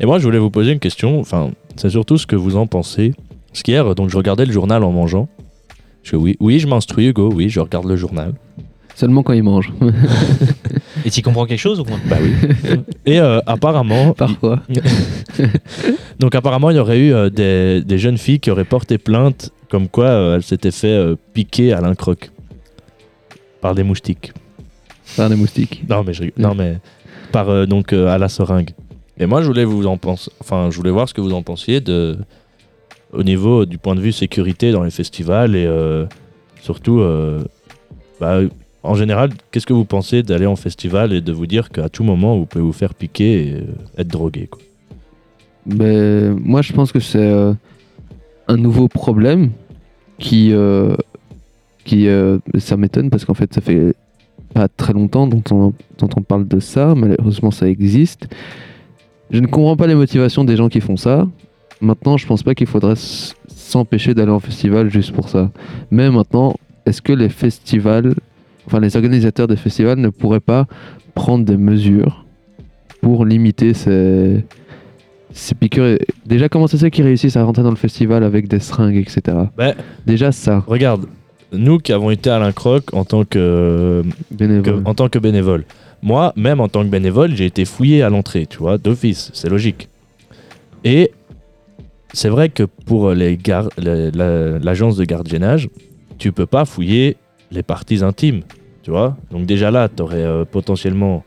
Et moi, je voulais vous poser une question. Enfin, c'est surtout ce que vous en pensez. Parce qu'hier, donc, je regardais le journal en mangeant. Je oui, oui, je m'instruis, Hugo. Oui, je regarde le journal. Seulement quand il mange. Et tu comprends quelque chose ou moins? Bah oui. Et euh, apparemment, Parfois. Donc apparemment, il y aurait eu euh, des, des jeunes filles qui auraient porté plainte comme quoi euh, elles s'étaient fait euh, piquer à l'incroc par des moustiques. Par des moustiques. Non mais je rigole. non mais par euh, donc euh, à la seringue. Et moi, je voulais vous en penser. Enfin, je voulais voir ce que vous en pensiez de au niveau du point de vue sécurité dans les festivals et euh, surtout, euh, bah, en général, qu'est-ce que vous pensez d'aller en festival et de vous dire qu'à tout moment vous pouvez vous faire piquer et euh, être drogué quoi? Ben, moi, je pense que c'est euh, un nouveau problème qui, euh, qui euh, ça m'étonne parce qu'en fait, ça fait pas très longtemps dont on, dont on parle de ça. Malheureusement, ça existe. Je ne comprends pas les motivations des gens qui font ça. Maintenant, je pense pas qu'il faudrait s'empêcher d'aller en festival juste pour ça. Mais maintenant, est-ce que les festivals, enfin les organisateurs des festivals ne pourraient pas prendre des mesures pour limiter ces, ces piqûres? Déjà, comment se fait qu'ils réussissent à rentrer dans le festival avec des seringues, etc. Ben, Déjà ça, regarde, nous qui avons été à l'Incroc en tant que, que- bénévole. en tant que bénévole, moi, même en tant que bénévole, j'ai été fouillé à l'entrée, tu vois, d'office, c'est logique. Et c'est vrai que pour les gar- les- la- l'agence de gardiennage, tu peux pas fouiller les parties intimes, tu vois. Donc déjà là, tu aurais potentiellement...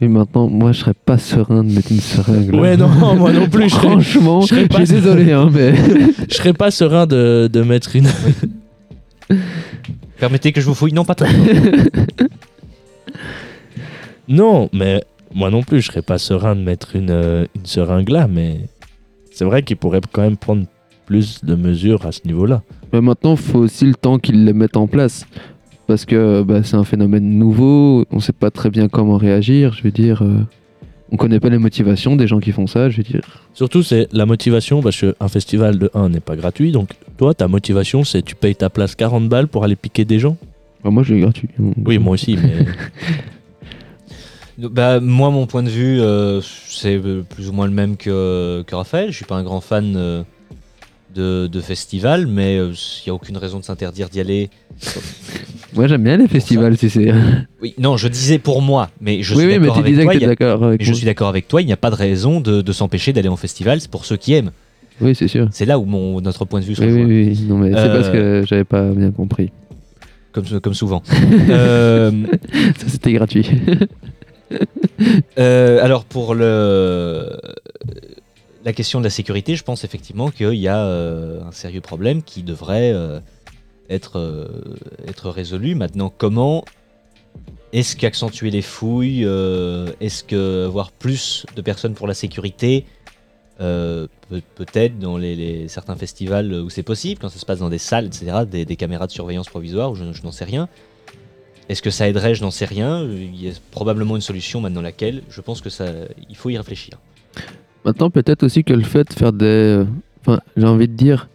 Et maintenant, moi, je serais pas serein de mettre une seringue. là. Ouais, non, moi non plus, je serais- Franchement, je je suis désolé, hein, mais Je serais pas serein de, de mettre une... Permettez que je vous fouille. Non, pas toi. Non, mais moi non plus, je serais pas serein de mettre une, euh, une seringue là, mais c'est vrai qu'il pourrait quand même prendre plus de mesures à ce niveau-là. Mais maintenant, il faut aussi le temps qu'ils les mettent en place. Parce que bah, c'est un phénomène nouveau, on sait pas très bien comment réagir. Je veux dire, euh, on connaît pas les motivations des gens qui font ça. Je veux dire, Surtout, c'est la motivation, parce qu'un festival de 1 n'est pas gratuit, donc toi, ta motivation, c'est tu payes ta place 40 balles pour aller piquer des gens Bah, moi, je l'ai gratuit. Oui, moi aussi, mais... Bah, moi, mon point de vue, euh, c'est euh, plus ou moins le même que, que Raphaël. Je suis pas un grand fan euh, de, de festival, mais il n'y a aucune raison de s'interdire d'y aller. Moi, j'aime bien les festivals, si c'est. Oui, non, je disais pour moi, mais je suis oui, d'accord avec toi. d'accord avec mais je moi. suis d'accord avec toi, il n'y a pas de raison de, de s'empêcher d'aller en festival, c'est pour ceux qui aiment. Oui, c'est sûr. C'est là où mon, notre point de vue se Oui, oui, rejoint, oui. Non, mais c'est Euh, parce que j'avais pas bien compris. comme, comme souvent. Euh, Ça, c'était gratuit. Euh, alors pour le la question de la sécurité, je pense effectivement qu'il y a euh, un sérieux problème qui devrait euh, être euh, être résolu. Maintenant, comment est-ce qu'accentuer les fouilles, est-ce que avoir plus de personnes pour la sécurité, peut- peut-être dans certains festivals où c'est possible, quand ça se passe dans des salles, etc., des, des caméras de surveillance provisoire, je, je n'en sais rien. Est-ce que ça aiderait? Je n'en sais rien. Il y a probablement une solution maintenant laquelle je pense que ça, il faut y réfléchir. Maintenant, peut-être aussi que le fait de faire des. euh, Enfin, j'ai envie de dire,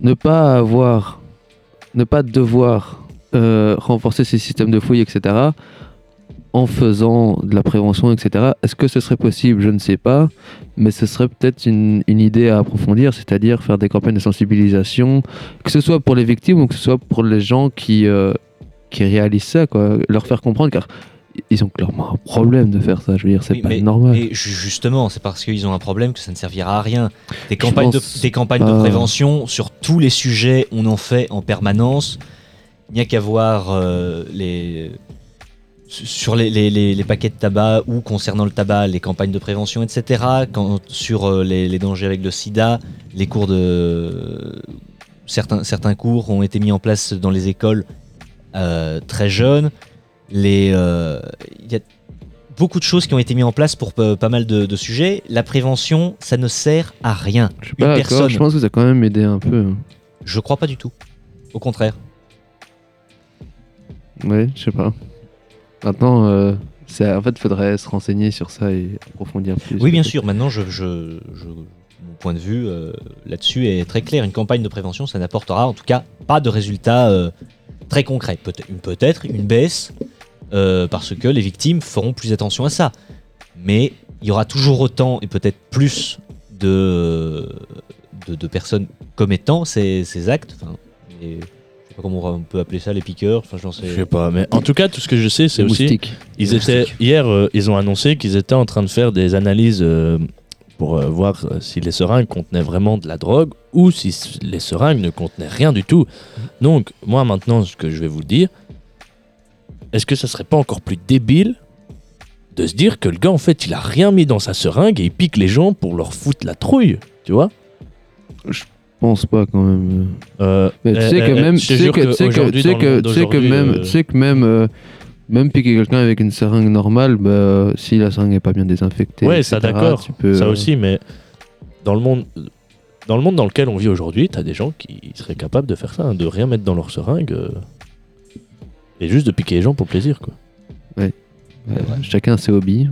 ne pas avoir. Ne pas devoir euh, renforcer ces systèmes de fouilles, etc., en faisant de la prévention, etc. Est-ce que ce serait possible? Je ne sais pas. Mais ce serait peut-être une, une idée à approfondir, c'est-à-dire faire des campagnes de sensibilisation, que ce soit pour les victimes ou que ce soit pour les gens qui, euh, qui réalisent ça, quoi. Leur faire comprendre, car ils ont clairement un problème de faire ça. Je veux dire, c'est Oui, pas mais- normal. Et ju- justement, c'est parce qu'ils ont un problème que ça ne servira à rien. Des campagnes, de, pense des campagnes de pas. prévention sur tous les sujets, on en fait en permanence. Il n'y a qu'à voir euh, les sur les, les- les- les paquets de tabac ou concernant le tabac, les campagnes de prévention, etc. Quand, sur euh, les, dangers avec le sida, les cours de certains, certains cours ont été mis en place dans les écoles euh, très jeunes. Les, euh, il y a beaucoup de choses qui ont été mises en place pour pe- pas mal de, de sujets. La prévention, ça ne sert à rien. Je Une pas personne. je pense que ça a quand même aidé un peu. Je crois pas du tout. Au contraire. Ouais, je sais pas. Maintenant, euh, en fait, il faudrait se renseigner sur ça et approfondir plus. Oui, bien sûr. Maintenant, je, je- je- mon point de vue euh, là-dessus est très clair. Une campagne de prévention, ça n'apportera en tout cas pas de résultats euh, très concrets. Peut-être une, peut-être une baisse euh, parce que les victimes feront plus attention à ça. Mais il y aura toujours autant et peut-être plus de, de, de personnes commettant ces, ces actes. Enfin, les- je sais pas comment on peut appeler ça, les piqueurs. Enfin, j'en sais. Je sais pas, mais en tout cas, tout ce que je sais, c'est aussi... moustiques. Ils Les étaient, moustiques. hier, euh, ils ont annoncé qu'ils étaient en train de faire des analyses euh, pour euh, voir si les seringues contenaient vraiment de la drogue ou si les seringues ne contenaient rien du tout. Donc, moi maintenant, ce que je vais vous dire, est-ce que ça serait pas encore plus débile de se dire que le gars, en fait, il a rien mis dans sa seringue et il pique les gens pour leur foutre la trouille, tu vois? Je pense pas quand même. Euh, Mais tu sais que même, je tu te sais jure que, tu sais que, qu'aujourd'hui, tu sais dans le que, monde tu sais que d'aujourd'hui, même, euh, tu sais que même, euh, même piquer quelqu'un avec une seringue normale, bah, euh, si la seringue est pas bien désinfectée, Ouais, ça d'accord, tu peux, ça euh, aussi, mais dans le monde, dans le monde dans lequel on vit aujourd'hui, t'as des gens qui seraient capables de faire ça, hein, de rien mettre dans leur seringue euh, et juste de piquer les gens pour plaisir, quoi. Euh, chacun ses hobbies.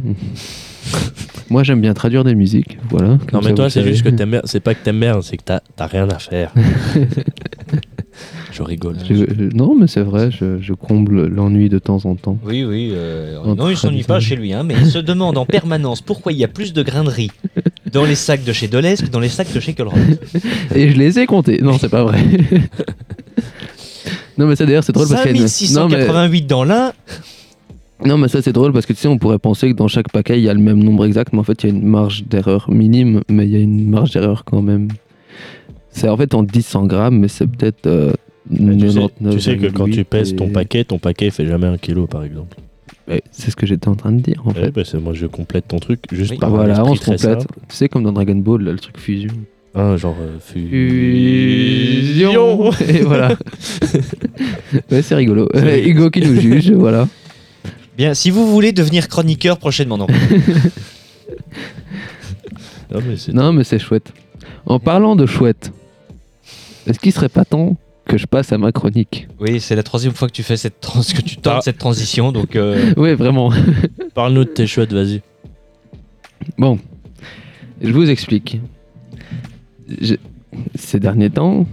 Moi, j'aime bien traduire des musiques. Voilà. Non, mais toi, c'est juste que t'aimes bien. C'est pas que t'aimes bien, c'est que t'as t'as rien à faire. je rigole. Je- je- non, mais c'est vrai, je, je comble l'ennui de temps en temps. Oui, oui. euh, non, il s'ennuie pas chez lui, hein, mais il se demande en permanence pourquoi il y a plus de grains de riz dans les sacs de chez Deleuze que dans les sacs de chez Colruyt. Et je les ai comptés. Non, c'est pas vrai. Non, mais ça d'ailleurs, c'est drôle parce qu'il y a une- Non, mais- 5688 dans l'un. Non, mais ça c'est drôle parce que tu sais, on pourrait penser que dans chaque paquet il y a le même nombre exact, mais en fait il y a une marge d'erreur minime, mais il y a une marge d'erreur quand même. C'est en fait en 10 100 grammes, mais c'est peut-être. euh, Mais tu, sais, tu sais que quand 99,8 tu pèses ton et- paquet, ton paquet fait jamais un kilo, par exemple. Ouais, c'est ce que j'étais en train de dire en fait. Ouais, bah, c'est- moi, je complète ton truc juste Oui. par Bah voilà, on se complète. Tu sais, comme dans Dragon Ball, là, le truc fusion. Hein, genre euh, fu- Fusion Et voilà. ouais, c'est rigolo. Euh, Hugo qui nous juge, voilà. Bien, si vous voulez devenir chroniqueur prochainement, non. Non, mais c'est- Non, mais c'est chouette. En parlant de chouette, est-ce qu'il serait pas temps que je passe à ma chronique? Oui, c'est la troisième fois que tu fais cette trans- que tu tentes Ah. cette transition, donc euh, Oui, vraiment. Parle-nous de tes chouettes, vas-y. Bon, je vous explique. Ces derniers temps,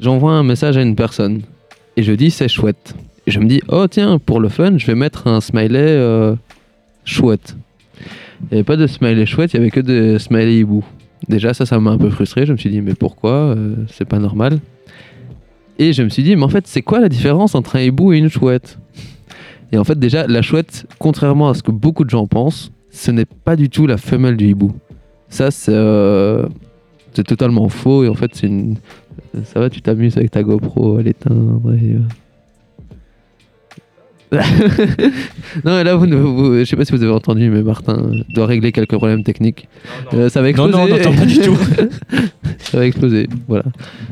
j'envoie un message à une personne et je dis c'est chouette. Et je me dis, oh tiens, pour le fun, je vais mettre un smiley euh, chouette. Il n'y avait pas de smiley chouette, il n'y avait que des smiley hibou. Déjà, ça, ça m'a un peu frustré. Je me suis dit, mais pourquoi Euh, C'est pas normal? Et je me suis dit, mais en fait, c'est quoi la différence entre un hibou et une chouette? Et en fait, déjà, la chouette, contrairement à ce que beaucoup de gens pensent, ce n'est pas du tout la femelle du hibou. Ça, c'est euh, c'est totalement faux. Et en fait, c'est une. Ça va, tu t'amuses avec ta GoPro à l'éteindre. Et, euh. non, et là, vous, ne- vous- je sais pas si vous avez entendu, mais Martin doit régler quelques problèmes techniques. Euh, ça va non, exploser. non, on n'entend pas du tout. ça va exploser. Voilà.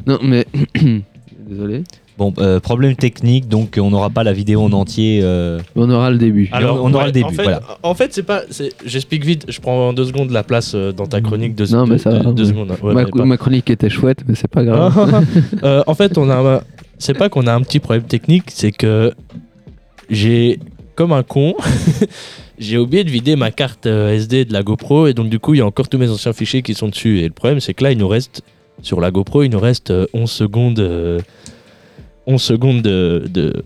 Non, mais. Désolé. Bon, euh, problème technique, donc on n'aura pas la vidéo en entier. euh, On aura le début. Alors, on aura le début, En fait, voilà. en fait, c'est pas. c'est- J'explique vite. Je prends en deux secondes la place euh, dans ta chronique. Deux, Non, mais deux- ça va. deux- deux secondes. Ouais, ma, mais pas- ma chronique était chouette, mais c'est pas grave. Euh, en fait, on a. un- C'est pas qu'on a un petit problème technique, c'est que j'ai comme un con. J'ai oublié de vider ma carte euh, SD de la GoPro et donc du coup il y a encore tous mes anciens fichiers qui sont dessus et le problème c'est que là il nous reste sur la GoPro il nous reste euh, 11 secondes euh, 11 secondes de, de,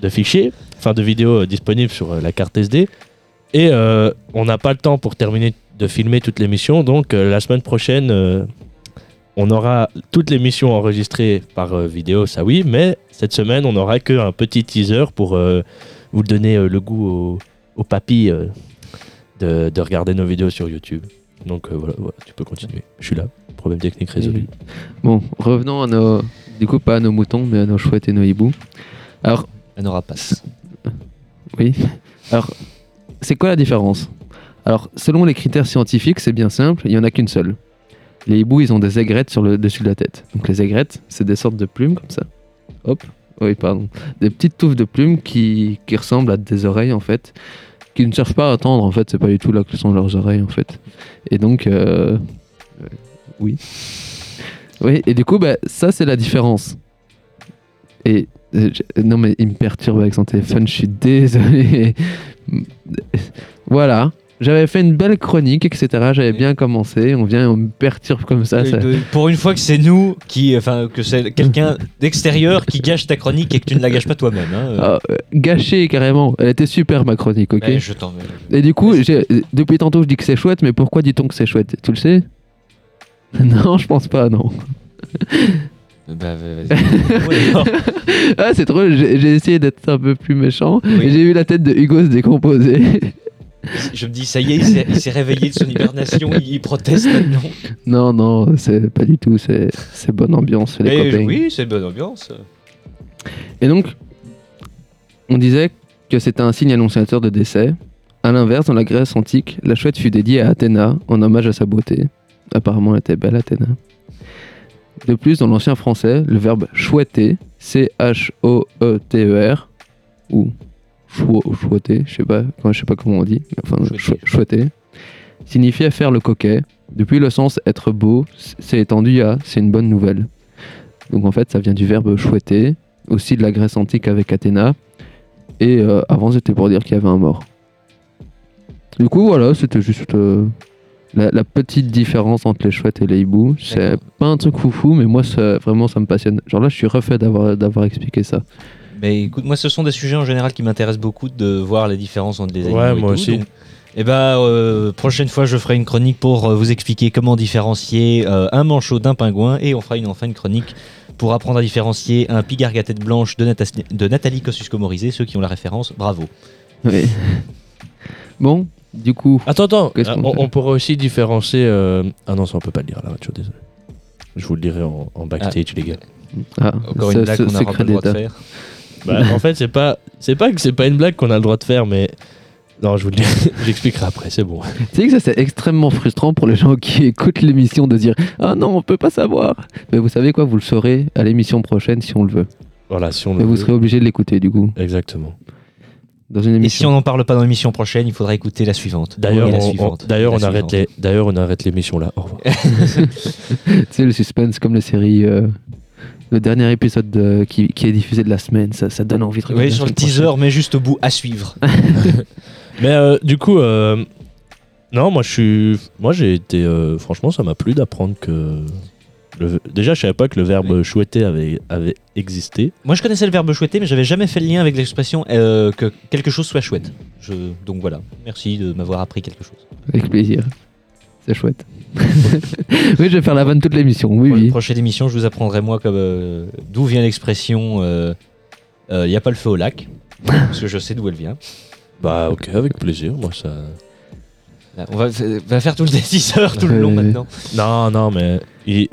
de fichiers enfin de vidéos euh, disponibles sur euh, la carte SD et euh, on n'a pas le temps pour terminer de filmer toute l'émission donc euh, la semaine prochaine on aura toutes les missions enregistrées par vidéo, ça oui, mais cette semaine, on n'aura qu'un petit teaser pour vous donner le goût au, au papy euh, de, de regarder nos vidéos sur YouTube. Donc voilà, tu peux continuer. Je suis là. Problème technique résolu. Bon, revenons à nos. Du coup, pas à nos moutons, mais à nos chouettes et nos hiboux. Alors, un rapace. oui. Alors, c'est quoi la différence? Alors, selon les critères scientifiques, c'est bien simple, il n'y en a qu'une seule. Les hiboux, ils ont des aigrettes sur le dessus de la tête. Donc, les aigrettes, c'est des sortes de plumes comme ça. Hop. Oui, pardon. Des petites touffes de plumes qui, qui ressemblent à des oreilles, en fait. Qui ne servent pas à attendre, en fait. C'est pas du tout là que sont leurs oreilles, en fait. Et donc, euh, oui. Oui, et du coup, bah, ça, c'est la différence. Et euh, je- non, mais il me perturbe avec son téléphone, je suis désolé. voilà. J'avais fait une belle chronique, etc. J'avais bien commencé. On vient et on me perturbe comme ça. ça- Euh, de- Pour une fois que c'est nous qui, enfin, que c'est quelqu'un d'extérieur qui gâche ta chronique et que tu ne la gâches pas toi-même. Hein. euh. Ah, euh, gâché carrément. Elle était super ma chronique, ok Mais je t'en Et du coup, j'ai- depuis tantôt, je dis que c'est chouette, mais pourquoi dit-on que c'est chouette? Tu le sais? Non, je pense pas, non. Bah, vas-y. Ah, c'est drôle, j'ai essayé d'être un peu plus méchant. Oui. Et j'ai eu la tête de Hugo se décomposer. Je me dis, ça y est, il s'est- il s'est réveillé de son hibernation, il, proteste maintenant. non, non, c'est pas du tout. C'est c'est bonne ambiance, les Mais copains. oui, c'est bonne ambiance. Et donc, on disait que c'était un signe annonciateur de décès. A l'inverse, dans la Grèce antique, la chouette fut dédiée à Athéna en hommage à sa beauté. Apparemment, elle était belle, Athéna. De plus, dans l'ancien français, le verbe chouetter, C-H-O-E-T-E-R, ou chou- chouetter, je sais pas, enfin, je sais pas comment on dit, enfin, Chouetter. chou- chouetter, signifiait faire le coquet, Depuis le sens être beau, c'est étendu à c'est une bonne nouvelle. Donc en fait, ça vient du verbe chouetter, aussi de la Grèce antique avec Athéna. Et euh, avant, c'était pour dire qu'il y avait un mort. Du coup, voilà, c'était juste euh, la, la petite différence entre les chouettes et les hiboux. C'est pas un truc foufou, mais moi, ça- vraiment, ça me passionne. Genre là, je suis refait d'avoir d'avoir expliqué ça. Mais écoute, moi, ce sont des sujets en général qui m'intéressent beaucoup de voir les différences entre les animaux. Ouais, et moi tout, aussi. donc- Et bah, euh, prochaine fois, je ferai une chronique pour euh, vous expliquer comment différencier euh, un manchot d'un pingouin. Et on fera une, enfin une chronique pour apprendre à différencier un pigargue à tête blanche de, de Nathalie Kosciusko-Morizet. Ceux qui ont la référence, bravo. Ouais. bon, du coup, Attends, attends, qu'on on, on pourrait aussi différencier. euh, Ah non, ça on peut pas le dire à la radio, désolé. Je vous le dirai en, en backstage, les gars. ah, Encore une blague qu'on n'aura pas le droit de faire. Bah, en fait, c'est pas, c'est pas que c'est pas une blague qu'on a le droit de faire, mais non, je vous le dis, j'expliquerai après, c'est bon. Tu sais que ça c'est extrêmement frustrant pour les gens qui écoutent l'émission de dire ah non on peut pas savoir. Mais vous savez quoi, vous le saurez à l'émission prochaine si on le veut. Voilà, si on Mais le vous veut. serez obligé de l'écouter du coup Exactement. Dans une Et si on n'en parle pas dans l'émission prochaine, il faudra écouter la suivante. D'ailleurs, la on, d'ailleurs, on la arrête suivante. les, d'ailleurs, on arrête l'émission là. Au revoir. Tu sais le suspense comme les séries. euh, le dernier épisode de- qui, qui est diffusé de la semaine, ça, ça donne envie de regarder. Oui, la sur le teaser, mais juste au bout, à suivre. Mais euh, du coup, euh, non, moi je suis, moi j'ai été, euh, franchement, ça m'a plu d'apprendre que, le- déjà, je savais pas que le verbe chouetter avait, avait existé. Moi, je connaissais le verbe chouetter, mais j'avais jamais fait le lien avec l'expression euh, que quelque chose soit chouette. Je... Donc voilà, merci de m'avoir appris quelque chose. Avec plaisir. C'est chouette. oui, je vais faire la vanne toute l'émission. Oui, Pour oui. prochaine émission, je vous apprendrai moi comme, euh, d'où vient l'expression il n'y a pas le feu au lac. parce que je sais d'où elle vient. Bah ok, avec plaisir, moi ça. Là, on va, va faire tout le teaser tout le long maintenant. Non, non, mais il-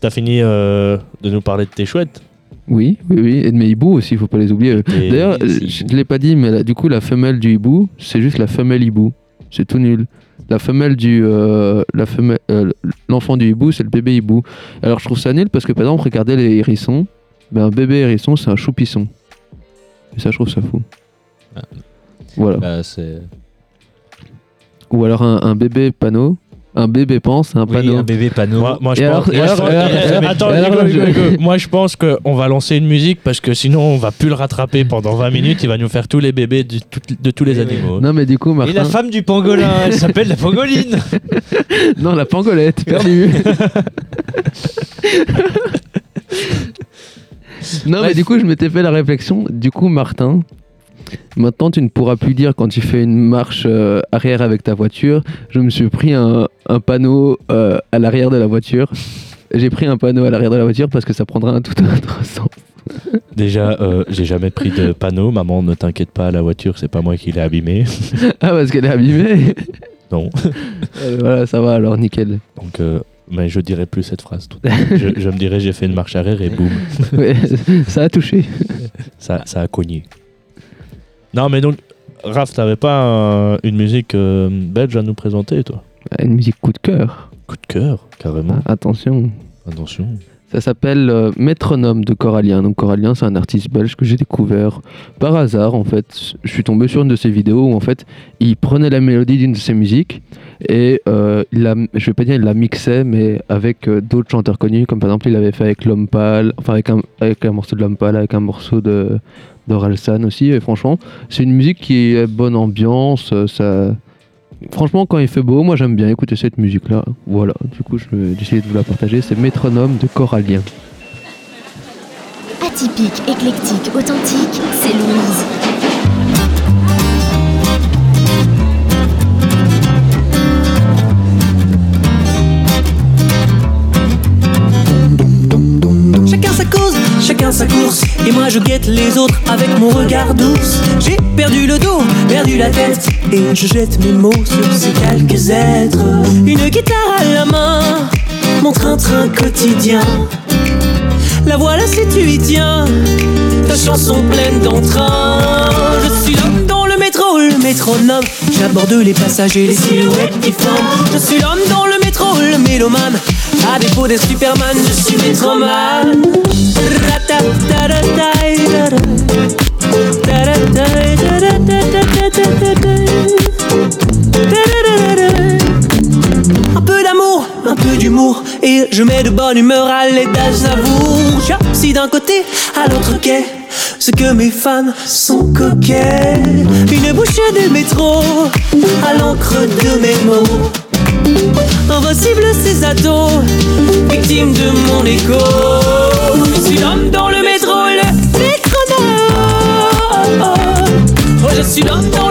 t'as fini euh, de nous parler de tes chouettes. Oui, oui, oui. Et de mes hiboux aussi, faut pas les oublier. D'ailleurs, euh, je ne l'ai pas dit, mais là, du coup, la femelle du hibou, c'est juste la femelle hibou. C'est tout nul. La femelle du, euh, la femelle, euh, l'enfant du hibou, c'est le bébé hibou. Alors, je trouve ça nul parce que, par exemple, regardez les hérissons. Ben, un bébé hérisson, c'est un choupisson. Et ça, je trouve ça fou. Ah. Voilà. Bah. Ou alors un, un bébé panneau. Un bébé pense, un Oui, panneau. un bébé panneau. Moi, moi, je Et pense. alors- et moi, je alors- pense- et alors- et alors- attends, et moi je pense qu'on va lancer une musique parce que sinon on va plus le rattraper pendant 20 minutes. Il va nous faire tous les bébés de, tout- de tous les animaux. Non, mais du coup, Et Martin. la femme du pangolin, elle s'appelle la pangoline. Non, la pangolette, perdu. non, mais du coup, je m'étais fait la réflexion. Du coup, Martin, maintenant, tu ne pourras plus dire quand tu fais une marche euh, arrière avec ta voiture. Je me suis pris un, un panneau euh, à l'arrière de la voiture. J'ai pris un panneau à l'arrière de la voiture parce que ça prendra un tout autre sens. Déjà, euh, j'ai jamais pris de panneau. Maman, ne t'inquiète pas, la voiture, c'est pas moi qui l'ai abîmée. Ah, parce qu'elle est abîmée. Non. Euh, voilà, ça va alors, nickel. Donc, euh, mais je dirai plus cette phrase. tout je, je me dirais, j'ai fait une marche arrière et boum, ça a touché. ça, ça a cogné. Non, mais donc, Raph, t'avais pas un- une musique euh, belge à nous présenter, toi? Une musique coup de cœur. Coup de cœur, carrément. Ah, attention. Attention. Ça s'appelle euh, Métronome de Corallien. Donc Corallien, c'est un artiste belge que j'ai découvert par hasard en fait. Je suis tombé sur une de ses vidéos où en fait il prenait la mélodie d'une de ses musiques et euh, il je vais pas dire il la mixait, mais avec euh, d'autres chanteurs connus, comme par exemple il l'avait fait avec L'Homme enfin avec un, avec un morceau de L'Homme avec un morceau de d'Orelsan aussi. Et franchement, c'est une musique qui est bonne ambiance. euh, Ça, franchement, quand il fait beau, moi j'aime bien écouter cette musique-là. Voilà. Du coup, je vais essayer de vous la partager. C'est Métronome de Corallien. Atypique, éclectique, authentique, c'est Louise. Chacun sa course. Et moi je guette les autres avec mon regard douce. J'ai perdu le dos, perdu la tête. Et je jette mes mots sur ces quelques êtres. Une guitare à la main, mon train-train quotidien. La voilà si tu y tiens, ta chanson pleine d'entrain. Je suis l'homme métronome. J'aborde les passagers, les silhouettes qui forment. Je suis l'homme dans le métro, le mélomane. À défaut des Superman, je suis métroman. Ratatatatatata. Taratatatatata. Un peu d'amour rire, je mets de bonne humeur à l'aide d'Aznavour. Si d'un côté à l'autre quai, ce que mes fans sont coquets. Une bouchée de métro à l'encre de mes mots. Invincible ces ados, victimes de mon écho. Je suis l'homme dans le métro, le métronome. Oh, je suis l'homme dans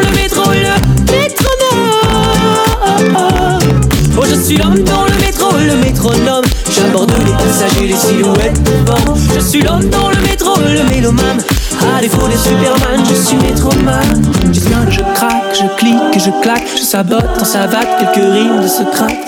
Oh, je suis l'homme dans le métro, le métronome. J'aborde les passagers, les silhouettes devant. Je suis l'homme dans le métro, le mélomane. À défaut des Superman, je suis métroman. J'espionne, je craque, je clique, je claque. Je sabote en savate quelques rimes de Socrate.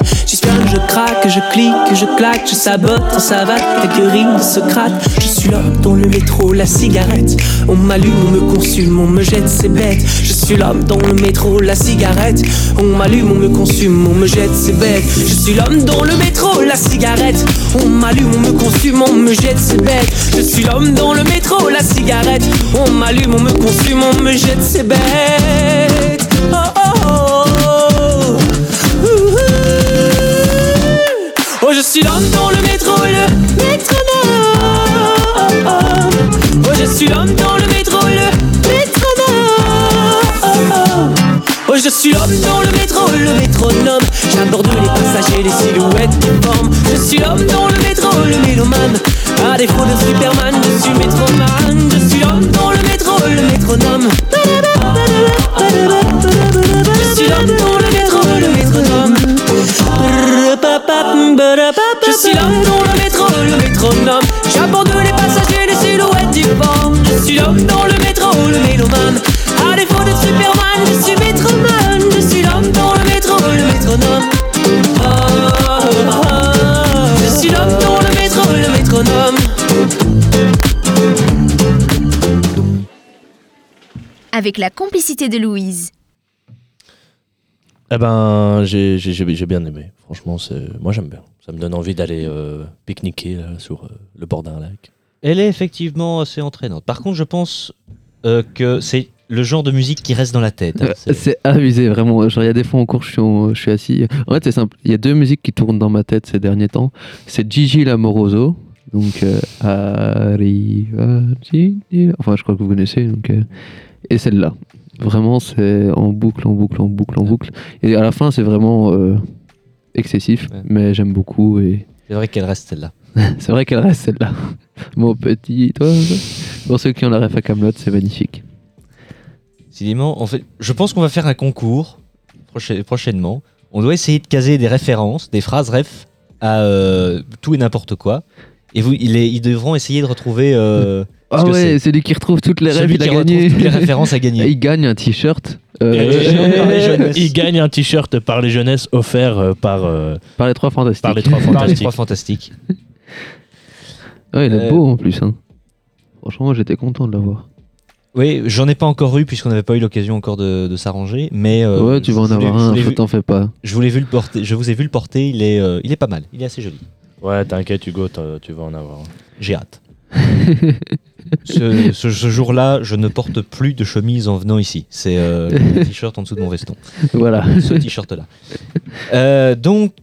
Je craque, je clique, je claque. Je sabote en savate rimes de Socrate. Je suis l'homme dans le métro, la cigarette. On m'allume, on me consume, on me jette, c'est bête. Je suis l'homme dans le métro, la cigarette. On m'allume, on me consume, on me jette, c'est bête. Je suis l'homme dans le métro, la cigarette. On m'allume, on me consume, on me jette, c'est bête. Je suis l'homme dans le métro, la cigarette. On m'allume, on me consume, on me jette, c'est bête. Oh, je suis l'homme dans le métro, le métronome. Oh, je suis l'homme dans le métro, le métronome. Oh, je suis l'homme dans le métro, le métronome. J'aborde les passagers, les silhouettes qui. Je suis l'homme dans le métro, le mélomane. À défaut de Superman, je suis métroman. Je suis l'homme dans le métro, le métronome. Je suis l'homme dans Je suis l'homme dans le métro, le métronome. J'aborde les passagers, les silhouettes difformes. Je suis l'homme dans le métro, le mélomane. À défaut de Superman, je suis métroman. Je suis l'homme dans le métro, le métronome. Je suis l'homme dans le métro, le métronome. Avec la complicité de Louise. Eh ben, j'ai j'ai- j'ai- j'ai bien aimé. Franchement, c'est moi j'aime bien. Ça me donne envie d'aller euh, pique-niquer sur euh, le bord d'un lac. Elle est effectivement assez entraînante. Par contre, je pense euh, que c'est le genre de musique qui reste dans la tête. hein. C'est- abusé, vraiment. Genre, il y a des fois en cours, je suis, en- je suis assis. En fait, c'est simple. Il y a deux musiques qui tournent dans ma tête ces derniers temps. C'est Gigi Lamoroso. Donc, euh, Arriva Gigi. Enfin, je crois que vous connaissez. Donc, euh, et celle-là. Vraiment, c'est en boucle, en boucle, en boucle, en boucle. Et à la fin, c'est vraiment euh, excessif. Ouais. Mais j'aime beaucoup. Et C'est vrai qu'elle reste celle-là. c'est vrai qu'elle reste celle-là. Mon petit, toi. Pour ceux qui ont la ref à Camelot, c'est magnifique. Décidément, en fait, je pense qu'on va faire un concours procha- prochainement. On doit essayer de caser des références, des phrases ref à euh, tout et n'importe quoi. Et vous, ils, ils devront essayer de retrouver. euh, Ah ouais, c'est. celui qui retrouve toutes les rêves, celui il a qui retrouve gagné. toutes les références à gagner. Il gagne un t-shirt. euh, Et- par les jeunesses. il gagne un t-shirt par les jeunesses offert euh, par, euh, par les trois fantastiques. par les trois Par les fantastiques. trois fantastiques. Ouais, il est Euh, beau en plus. hein. Franchement, j'étais content de l'avoir. Oui, j'en ai pas encore eu puisqu'on n'avait pas eu l'occasion encore de, de s'arranger. Mais euh, ouais, tu vas en je avoir je un, vu- t'en fais pas. Je vous vu le porter. Je vous ai vu le porter. Il est, euh, il est pas mal. Il est assez joli. Ouais, t'inquiète Hugo, tu vas en avoir. un. J'ai hâte. Ce ce- ce jour-là, je ne porte plus de chemise en venant ici. C'est euh, le t-shirt en dessous de mon veston. voilà. Ce t-shirt-là. Euh, donc,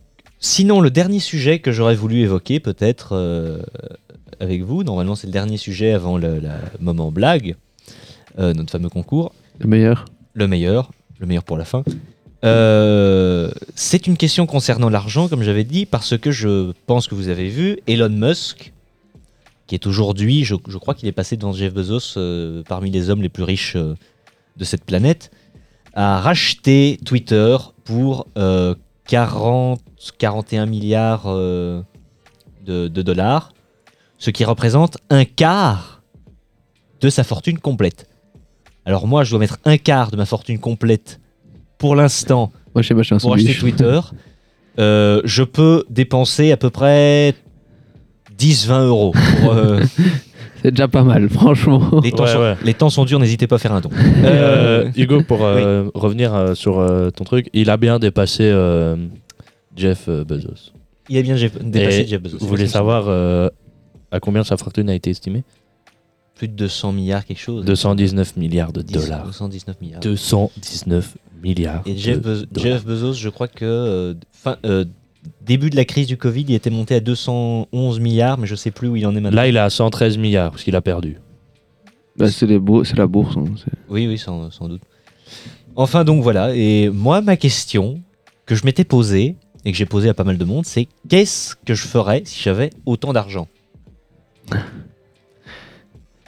sinon, le dernier sujet que j'aurais voulu évoquer, peut-être euh, avec vous, normalement, c'est le dernier sujet avant le la moment blague, notre fameux concours. Le meilleur. le meilleur, le meilleur pour la fin. Euh, c'est une question concernant l'argent, comme j'avais dit, parce que je pense que vous avez vu Elon Musk, qui est aujourd'hui, je, je crois qu'il est passé devant Jeff Bezos euh, parmi les hommes les plus riches euh, de cette planète, a racheté Twitter pour euh, 40, 41 milliards euh, de, de dollars, ce qui représente un quart de sa fortune complète. Alors moi, je dois mettre un quart de ma fortune complète pour l'instant pour acheter. Twitter. Je peux dépenser à peu près 10-20 euros. pour, euh, C'est déjà pas mal, franchement. les, temps Ouais, sont, ouais. les temps sont durs, n'hésitez pas à faire un don. Euh, Euh, Hugo, pour euh, revenir euh, sur euh, ton truc, il a bien dépassé euh, Jeff Bezos. il a bien Jeff- dépassé Et Jeff Bezos. Vous voulez savoir euh, à combien sa fortune a été estimée? Plus de 200 milliards, quelque chose. 219 milliards de 10 dollars. 219 milliards. 219 milliards. Et Jeff, de Bez- dollars. Jeff Bezos, je crois que euh, fin, euh, début de la crise du Covid, il était monté à 211 milliards, mais je sais plus où il en est maintenant. Là, il est à 113 milliards parce qu'il a perdu. Bah, c'est les bour- c'est la bourse. hein, c'est- Oui, oui, sans, sans doute. Enfin, donc voilà. Et moi, ma question que je m'étais posée et que j'ai posée à pas mal de monde, c'est qu'est-ce que je ferais si j'avais autant d'argent?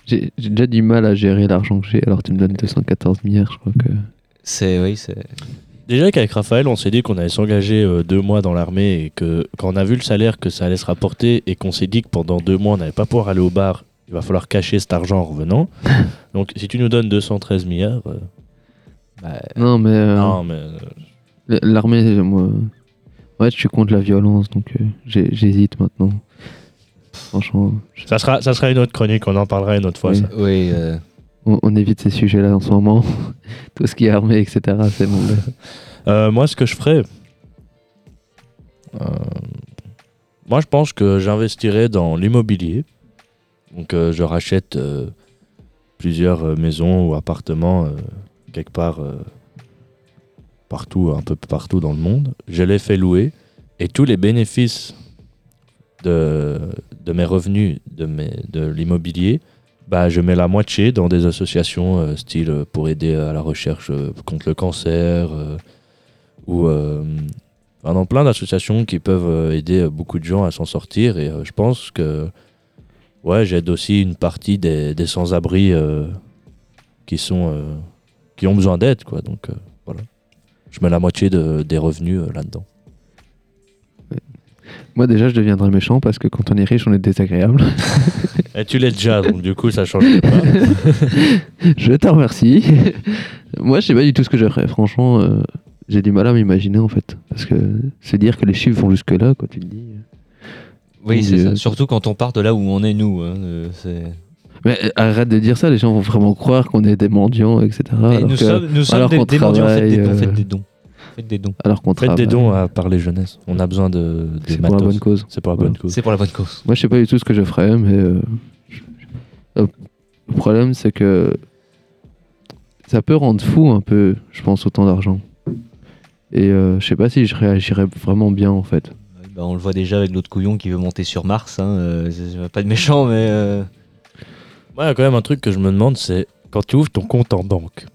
J'ai j'ai déjà du mal à gérer l'argent que j'ai, alors tu me donnes 214 milliards, je crois que. C'est oui, c'est. Déjà qu'avec Raphaël, on s'est dit qu'on allait s'engager euh, deux mois dans l'armée et que quand on a vu le salaire que ça allait se rapporter et qu'on s'est dit que pendant deux mois on n'allait pas pouvoir aller au bar, il va falloir cacher cet argent en revenant. Donc si tu nous donnes 213 milliards, euh, bah, Non, mais. euh, non mais euh, l- L'armée, moi. Ouais, je suis contre la violence, donc euh, j'ai- j'hésite maintenant. Franchement, je- ça sera ça sera une autre chronique, on en parlera une autre fois. Oui. ça. oui. euh, on, évite ces sujets-là en ce moment. Tout ce qui est armée, etc., c'est bon. Euh, moi, ce que je ferais, euh, moi, je pense que j'investirais dans l'immobilier. Donc, euh, je rachète euh, plusieurs maisons ou appartements quelque part, partout, un peu partout dans le monde. Je les fais louer et tous les bénéfices de, mes revenus de l'immobilier, bah, je mets la moitié dans des associations euh, style euh, pour aider à la recherche euh, contre le cancer ou enfin, dans plein d'associations qui peuvent aider beaucoup de gens à s'en sortir. Et je pense que ouais j'aide aussi une partie des, des sans-abri qui sont qui ont besoin d'aide quoi. Donc voilà. Je mets la moitié de- des revenus là-dedans Moi, déjà, je deviendrai méchant parce que quand on est riche, on est désagréable. et tu l'es déjà donc du coup ça change pas je te remercie. Moi, je sais pas du tout ce que je ferais. Franchement, euh, j'ai du mal à m'imaginer, en fait. Parce que c'est dire que les chiffres vont jusque-là, quoi, tu te dis. Oui, c'est ça. Surtout quand on part de là où on est nous. hein, c'est- Mais euh, arrête de dire ça, les gens vont vraiment croire qu'on est des mendiants, etc. Et alors nous que- sommes, nous sommes des, des mendiants, faites des, travaille, dons, euh, faites des dons. Faites des dons. alors qu'on faites des dons à parler jeunesse on a besoin de, de C'est pour la bonne cause. c'est pour la Voilà. bonne cause C'est pour la bonne cause. Moi, je sais pas du tout ce que je ferais, mais euh, le problème, c'est que ça peut rendre fou un peu, je pense, autant d'argent. Et euh, je sais pas si je réagirais vraiment bien, en fait. Ouais, bah, on le voit déjà avec l'autre couillon qui veut monter sur Mars. Hein, euh, pas de méchant, mais. euh, Moi, il y a quand même un truc que je me demande, c'est quand tu ouvres ton compte en banque,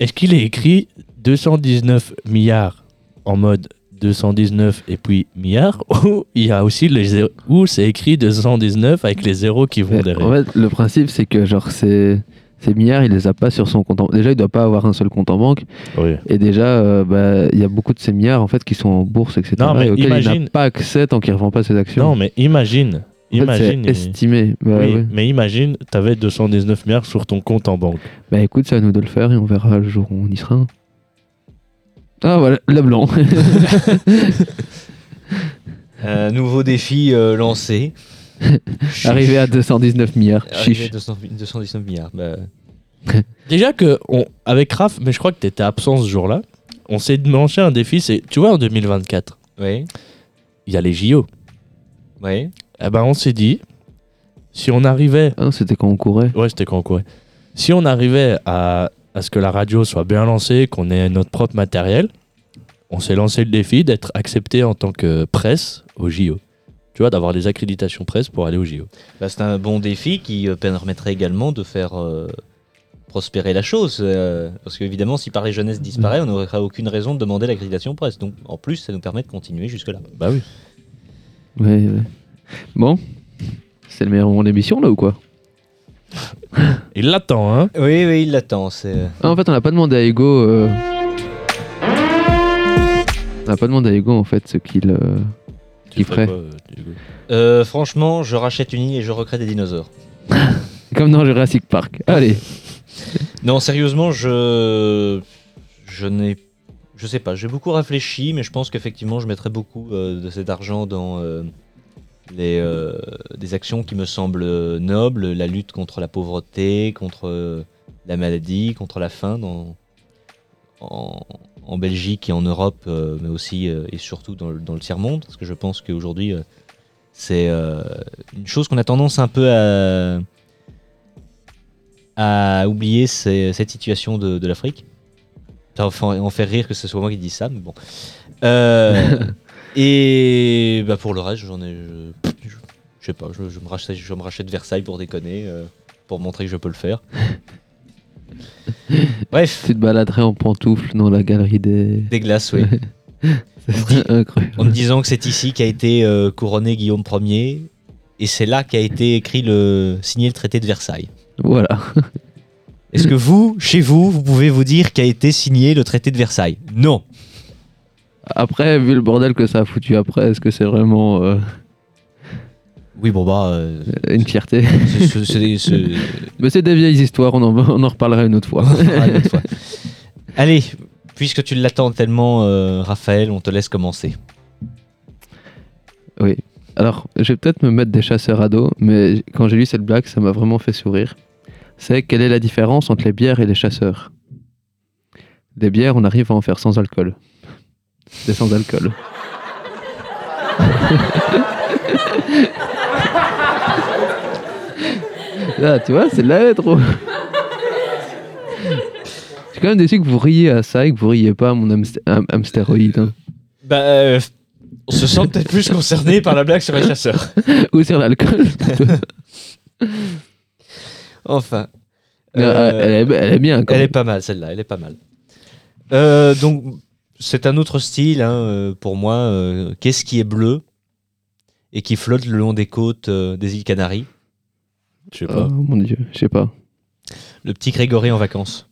est-ce qu'il est écrit 219 milliards en mode 219 et puis milliards ou il y a aussi les zéros, ou c'est écrit 219 avec les zéros qui vont Mais derrière en fait, le principe, c'est que genre ces, ces milliards, il les a pas sur son compte en Déjà, il doit pas avoir un seul compte en banque. Oui. Et déjà, euh, bah, il y a beaucoup de ces milliards en fait qui sont en bourse, etc. Non, mais et auxquels il imagine- n'a pas accès tant qu'il ne revend pas ses actions. Non, mais imagine, En fait, imagine, c'est estimé. Bah, oui, ouais. mais imagine, tu avais 219 milliards sur ton compte en banque. Bah, écoute, c'est à nous de le faire et on verra le jour où on y sera. Ah voilà, la blanc. un nouveau défi euh, lancé. Arrivé à 219 milliards. Arrivé à Chiche. 200 219 milliards. Bah, Déjà que, on, avec Raph, mais je crois que tu étais absent ce jour-là, on s'est demandé un défi, c'est, tu vois, en 2024, oui, il y a les JO. oui. Eh ben, on s'est dit, si on arrivait Ah non, c'était quand on courait. Ouais, c'était quand on courait. Si on arrivait à, à ce que la radio soit bien lancée, qu'on ait notre propre matériel, on s'est lancé le défi d'être accepté en tant que presse au JO. Tu vois, d'avoir des accréditations presse pour aller au JO. Bah, c'est un bon défi qui euh, permettrait également de faire euh, prospérer la chose. euh, parce qu'évidemment, si par les jeunesse disparaît, on n'aurait aucune raison de demander l'accréditation presse. Donc en plus, ça nous permet de continuer jusque-là. Bah oui. Ouais, ouais. Bon, c'est le meilleur moment de l'émission là ou quoi? Il l'attend, hein Oui, oui, il l'attend. C'est... ah, En fait, on n'a pas demandé à Ego. euh, On n'a pas demandé à Ego en fait ce qu'il. euh, Qui ferait quoi, euh, Hugo? Euh, franchement, je rachète une île et je recrée des dinosaures. Comme dans Jurassic Park. Allez. Non, sérieusement, je. Je n'ai. Je sais pas, j'ai beaucoup réfléchi, mais je pense qu'effectivement, je mettrais beaucoup euh, de cet argent dans euh, euh, des actions qui me semblent nobles, la lutte contre la pauvreté, contre euh, la maladie, contre la faim dans, en, Belgique et en Europe, euh, mais aussi et surtout dans, le- tiers-monde, parce que je pense qu'aujourd'hui, c'est une chose qu'on a tendance un peu à, oublier, c'est cette situation de, de l'Afrique. Fa- en faire rire que ce soit moi qui dis ça, mais bon. Et bah pour le reste, j'en ai. Je, je- je sais pas, je, je me rachète, je me rachète Versailles pour déconner, euh, pour montrer que je peux le faire. Bref, Tu te baladerais en pantoufles dans la galerie des. des glaces, oui. En me disant que c'est ici qu'a été euh, couronné Guillaume Ier, et c'est là qu'a été écrit le signé le traité de Versailles. Voilà. Est-ce que vous, chez vous, vous pouvez vous dire qu'a été signé le traité de Versailles? Non. Après, vu le bordel que ça a foutu après, est-ce que c'est vraiment euh, Oui, bon bah, euh, une fierté c'est- c'est- c'est- c'est- Mais c'est des vieilles histoires, on en, on en reparlera une autre fois. on en parlera une autre fois. Allez, puisque tu l'attends tellement, euh, Raphaël, on te laisse commencer. Oui. Alors, je vais peut-être me mettre des chasseurs à dos, mais quand j'ai lu cette blague, ça m'a vraiment fait sourire. C'est quelle est la différence entre les bières et les chasseurs? Des bières, on arrive à en faire sans alcool. Des sans alcool. Là, tu vois, c'est de la lettre. Je suis quand même déçu que vous riez à ça et que vous riez pas à mon hamster- hein. Bah, euh, on se sent peut-être plus concerné par la blague sur les chasseurs. Ou sur l'alcool. Enfin. Euh, euh, elle, est, elle est bien. Quand Elle est même. pas mal, celle-là, elle est pas mal. Euh, donc, c'est un autre style hein, euh, pour moi. euh, Qu'est-ce qui est bleu et qui flotte le long des côtes euh, des îles Canaries? Je sais pas. Oh mon dieu, je sais pas. Le petit Grégory en vacances.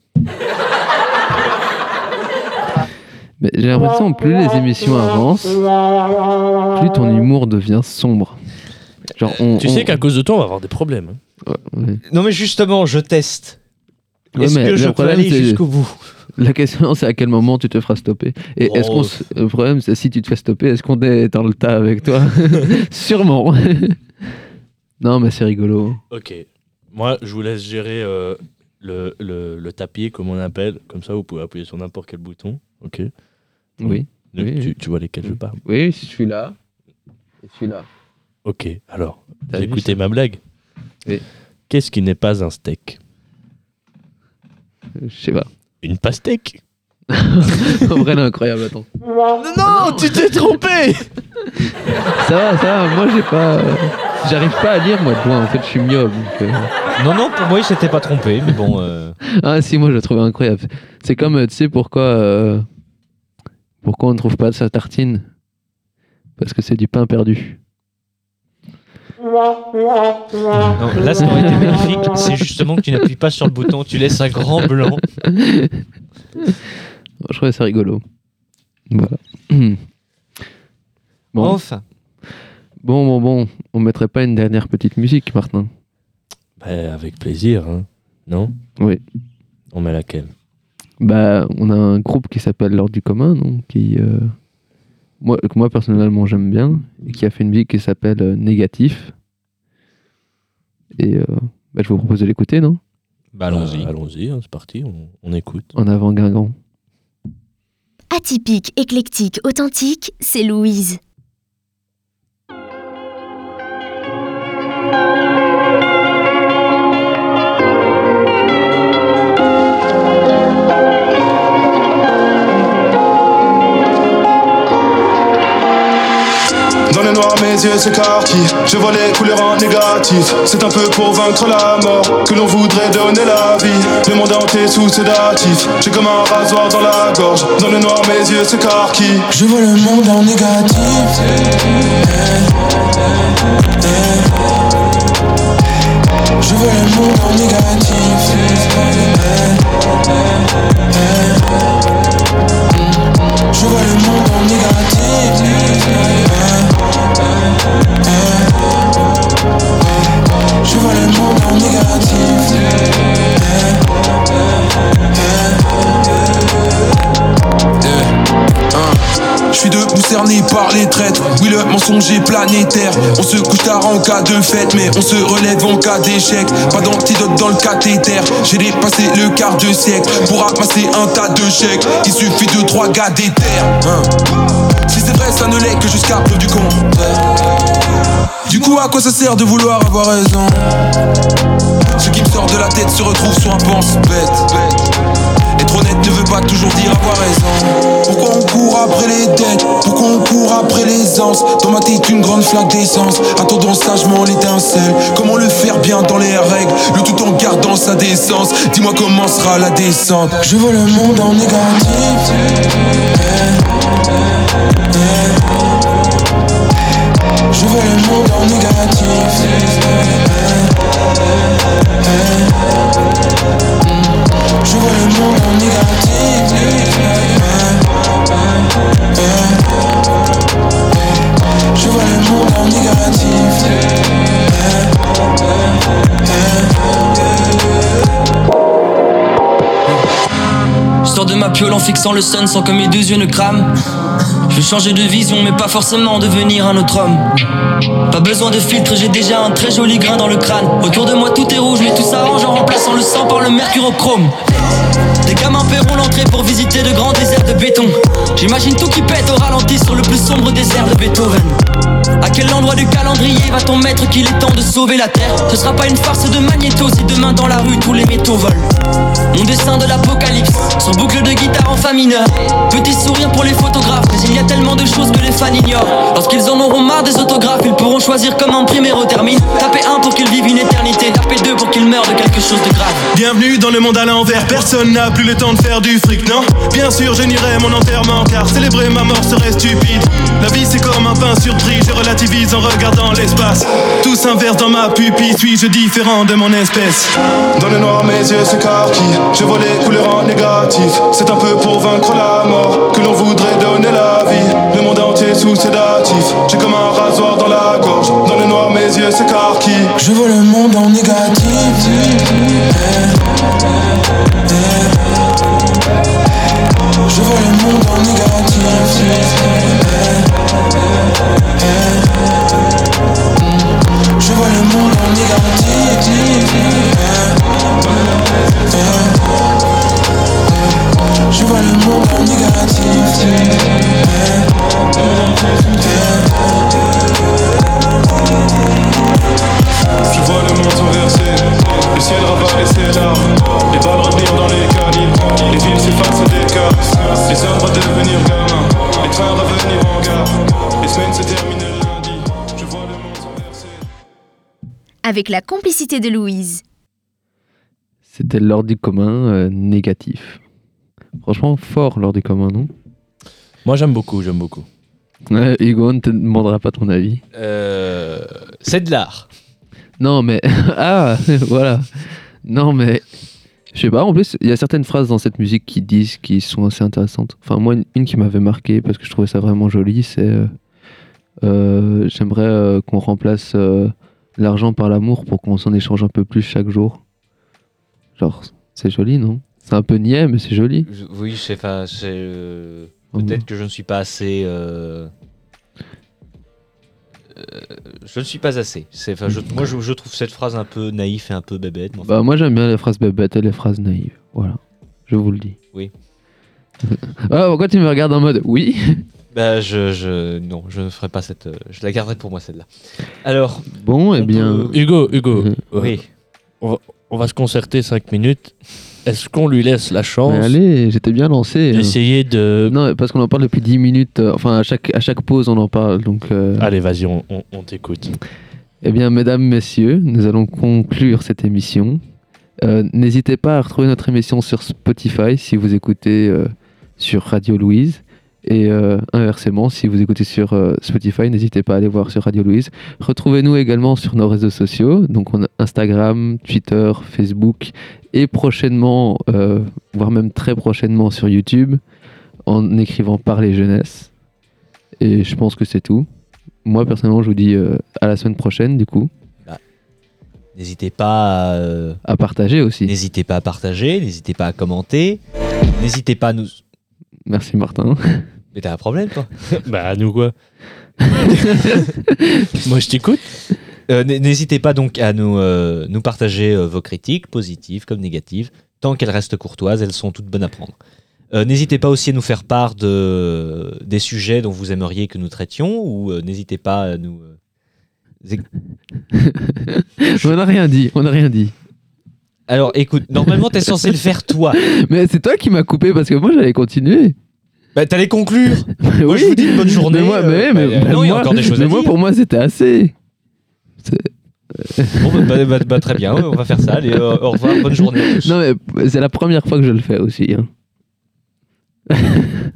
Mais j'ai l'impression plus les émissions avancent, plus ton humour devient sombre. Genre, on, Tu on- sais qu'à cause de toi, on va avoir des problèmes. hein. Ouais. Non, mais justement, je teste. Ouais, Est-ce que je peux aller jusqu'au bout? La question, c'est à quel moment tu te feras stopper. Et est-ce Oh. qu'on s- le problème, c'est si tu te fais stopper, est-ce qu'on est dans le tas avec toi Sûrement. non, mais c'est rigolo. Ok. Moi, je vous laisse gérer euh, le, le, le tapis, comme on appelle. Comme ça, vous pouvez appuyer sur n'importe quel bouton. Ok. Oui. Donc, Oui. tu, tu vois lesquels je parle. Oui, je suis là. Je suis là. Ok. Alors, T'as ça ma blague Oui. Qu'est-ce qui n'est pas un steak? Je sais pas. Une pastèque en vrai, elle est incroyable, attends. Non, tu t'es trompé Ça va, ça va, moi j'ai pas. euh, J'arrive pas à lire moi de loin, en fait je suis myope. donc, euh. Non, non, pour moi, il s'était pas trompé, mais bon. euh, Ah si, moi je le trouve incroyable. C'est comme, euh, tu sais pourquoi. euh, Pourquoi on ne trouve pas de sa tartine? Parce que c'est du pain perdu. Non, là, ça aurait été magnifique. C'est justement que tu n'appuies pas sur le bouton, tu laisses un grand blanc. Je trouvais ça rigolo. Voilà. Bon, Enfin. bon, bon, bon. On mettrait pas une dernière petite musique, Martin Bah, Avec plaisir, hein. Non? Oui. On met laquelle? Bah, on a un groupe qui s'appelle L'Ordre du commun, donc, qui, euh, moi, que moi personnellement j'aime bien, et qui a fait une musique qui s'appelle euh, Négatif. Et euh, bah, je vous propose de l'écouter, non? Bah, allons-y. Bah, Allons-y, hein, c'est parti, on, on écoute. En avant Guingamp. Atypique, éclectique, authentique, c'est Louise. Mes yeux s'écarquillent. Je vois les couleurs en négatif. C'est un peu pour vaincre la mort que l'on voudrait donner la vie. Le monde entier sous sédatif. J'ai comme un rasoir dans la gorge. Dans le noir, mes yeux s'écarquillent. Je vois le monde en négatif. Je vois le monde en négatif. Je vois le monde en négatif. Je vois le monde en négatif. Je suis debout cerné par les traites Oui le mensonge est planétaire. On se couche tard en cas de fête Mais on se relève en cas d'échec. Pas d'antidote dans le cathéter. J'ai dépassé le quart de siècle Pour ramasser un tas de chèques. Il suffit de trois gars d'éther. Hein. Si c'est vrai ça ne l'est que jusqu'à preuve du contraire. Du coup, à quoi ça sert de vouloir avoir raison? Ce qui me sort de la tête se retrouve sur un pense-bête. Être honnête ne veut pas toujours dire avoir raison. Pourquoi on court après les dettes? Pourquoi on court après les anses? Dans ma tête, une grande flaque d'essence. Attendons sagement l'étincelle. Comment le faire bien dans les règles? Le tout en gardant sa décence. Dis-moi comment sera la descente. Je veux le monde en négatif. Je veux le monde en négatif. Je veux le monde en négatif. Je veux le monde en négatif. Je sors de ma piole en fixant le sun sans que mes deux yeux ne crament. Je veux changer de vision, mais pas forcément devenir un autre homme. Pas besoin de filtre, j'ai déjà un très joli grain dans le crâne. Autour de moi tout est rouge, mais tout s'arrange en remplaçant le sang par le mercurochrome. Des gamins paieront l'entrée pour visiter de grands déserts de béton. J'imagine tout qui pète au ralenti sur le plus sombre désert de Beethoven. À quel endroit du calendrier va-t-on mettre qu'il est temps de sauver la terre? Ce sera pas une farce de magnéto si demain dans la rue tous les métaux volent. Mon dessin de l'apocalypse, sur boucle de guitare en fa mineur. Petit sourire pour les photographes, mais il y a tellement de choses que les fans ignorent. Lorsqu'ils en auront marre des autographes, ils pourront choisir comment imprimer au termine. Taper un pour qu'ils vivent une éternité, taper deux pour qu'ils meurent de quelque chose de grave. Bienvenue dans le monde à l'envers, personne n'a plus le temps de faire du fric, non Bien sûr, je nierai mon enterrement, car célébrer ma mort serait stupide. La vie c'est comme un pain surpris, je relativise en regardant l'espace. Tout s'inverse dans ma pupille, suis-je différent de mon espèce Dans le noir, mes yeux s'écarquillent, je vois les couleurs en négatif. C'est un peu pour vaincre la mort que l'on voudrait donner la vie. Sous sédatif, j'ai comme un rasoir dans la gorge. Dans le noir, mes yeux s'écarquillent. Je veux le monde en négatif. Je veux le monde en négatif. Je veux le monde en négatif. Avec la complicité de Louise. C'était l'ordre du commun euh, négatif. Franchement, fort l'ordre du commun, non? Moi, j'aime beaucoup, j'aime beaucoup. Ouais, Hugo, on ne te demandera pas ton avis. Euh, c'est de l'art. Non, mais. ah, voilà. Non, mais. Je sais pas, en plus, il y a certaines phrases dans cette musique qui disent, qui sont assez intéressantes. Enfin, moi, une, une qui m'avait marqué parce que je trouvais ça vraiment joli, c'est. euh, euh, J'aimerais euh, qu'on remplace euh, l'argent par l'amour pour qu'on s'en échange un peu plus chaque jour. Genre, c'est joli, non? C'est un peu niais, mais c'est joli. Je- oui, c'est, euh, Oh, Peut-être que je ne suis pas assez. euh, euh, je ne suis pas assez. Je- moi, je, je trouve cette phrase un peu naïf et un peu bébête. enfin, Bah, moi, j'aime bien les phrases bébêtes et les phrases naïves. Voilà. Je vous le dis. Oui. ah, pourquoi tu me regardes en mode oui? Bah, je, je, non, je ne ferai pas cette. euh, je la garderai pour moi celle-là. Alors, Bon, eh bien. peut- Hugo, Hugo, euh, oui. on va se concerter 5 minutes. Est-ce qu'on lui laisse la chance Mais allez, j'étais bien lancé. hein. d'essayer de. Non, parce qu'on en parle depuis 10 minutes. euh, enfin, à chaque, à chaque pause, on en parle. Donc, euh, Allez, vas-y, on, on- on t'écoute. eh bien, mesdames, messieurs, nous allons conclure cette émission. Euh, N'hésitez pas à retrouver notre émission sur Spotify si vous écoutez euh, sur Radio Louise. Et euh, inversement, si vous écoutez sur euh, Spotify, n'hésitez pas à aller voir sur Radio Louise. Retrouvez-nous également sur nos réseaux sociaux. Donc, on a Instagram, Twitter, Facebook et prochainement, euh, voire même très prochainement sur YouTube, en écrivant par les jeunesses. Et je pense que c'est tout. Moi, personnellement, je vous dis à la semaine prochaine, du coup, N'hésitez pas à, à partager aussi. n'hésitez pas à partager, n'hésitez pas à commenter, n'hésitez pas à nous. Merci, Martin. Mais t'as un problème, toi bah, nous quoi Moi, je t'écoute. Euh, N'hésitez pas donc à nous, euh, nous partager euh, vos critiques, positives comme négatives. Tant qu'elles restent courtoises, elles sont toutes bonnes à prendre. Euh, n'hésitez pas aussi à nous faire part de, des sujets dont vous aimeriez que nous traitions, ou euh, n'hésitez pas à nous, euh, on n'a rien dit, on n'a rien dit. Alors écoute, normalement t'es censé le faire toi. Mais c'est toi qui m'as coupé parce que moi j'allais continuer. Bah t'allais conclure. Moi Oui. je vous dis une bonne journée. Mais moi, euh, mais, mais- bah, mais non, il y a moi- encore des choses mais à moi, dire. pour moi, c'était assez. Bon, bah, bah, bah, bah, très bien, on va faire ça. Allez, euh, au revoir, bonne journée à tous. Non, mais c'est la première fois que je le fais aussi. hein.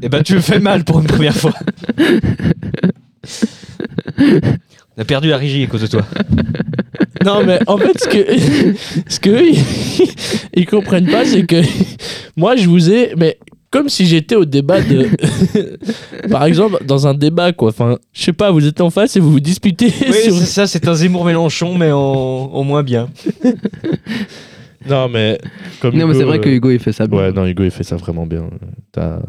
Et bah tu me fais mal pour une première fois. On a perdu la régie à cause de toi. Non, mais en fait, ce que, ce que ils, ils comprennent pas, c'est que moi, je vous ai. Mais comme si j'étais au débat de. Par exemple, dans un débat, quoi. Enfin, je sais pas, vous êtes en face et vous vous disputez Oui, sur. c'est ça, c'est un Zemmour Mélenchon, mais en, en moins bien. Non, mais. Comme Non, mais Hugo, c'est vrai que euh, Hugo il fait ça bien. Ouais, non, Hugo, il fait ça vraiment bien. T'as-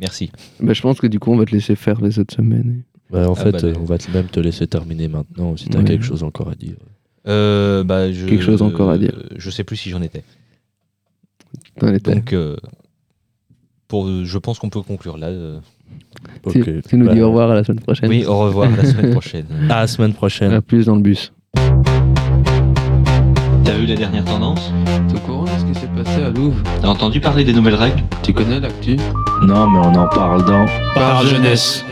Merci. Bah, je pense que du coup, on va te laisser faire les autres semaines. Bah, en Ah, fait, bah, euh, on va te- même te laisser terminer maintenant si t'as Ouais. quelque chose encore à dire. Euh, bah, je, Quelque chose encore à dire. Je sais plus si j'en étais. Dans les thèmes. Donc, euh, pour, je pense qu'on peut conclure là. euh. tu, Ok. tu nous dis Bah, au revoir à la semaine prochaine. Oui, au revoir la semaine prochaine. À la semaine prochaine. À plus dans le bus. T'as vu les dernières tendances T'es au courant de ce qui s'est passé à Louvre T'as entendu parler des nouvelles règles? Tu connais l'actu? Non, mais on en parle dans. Par jeunesse.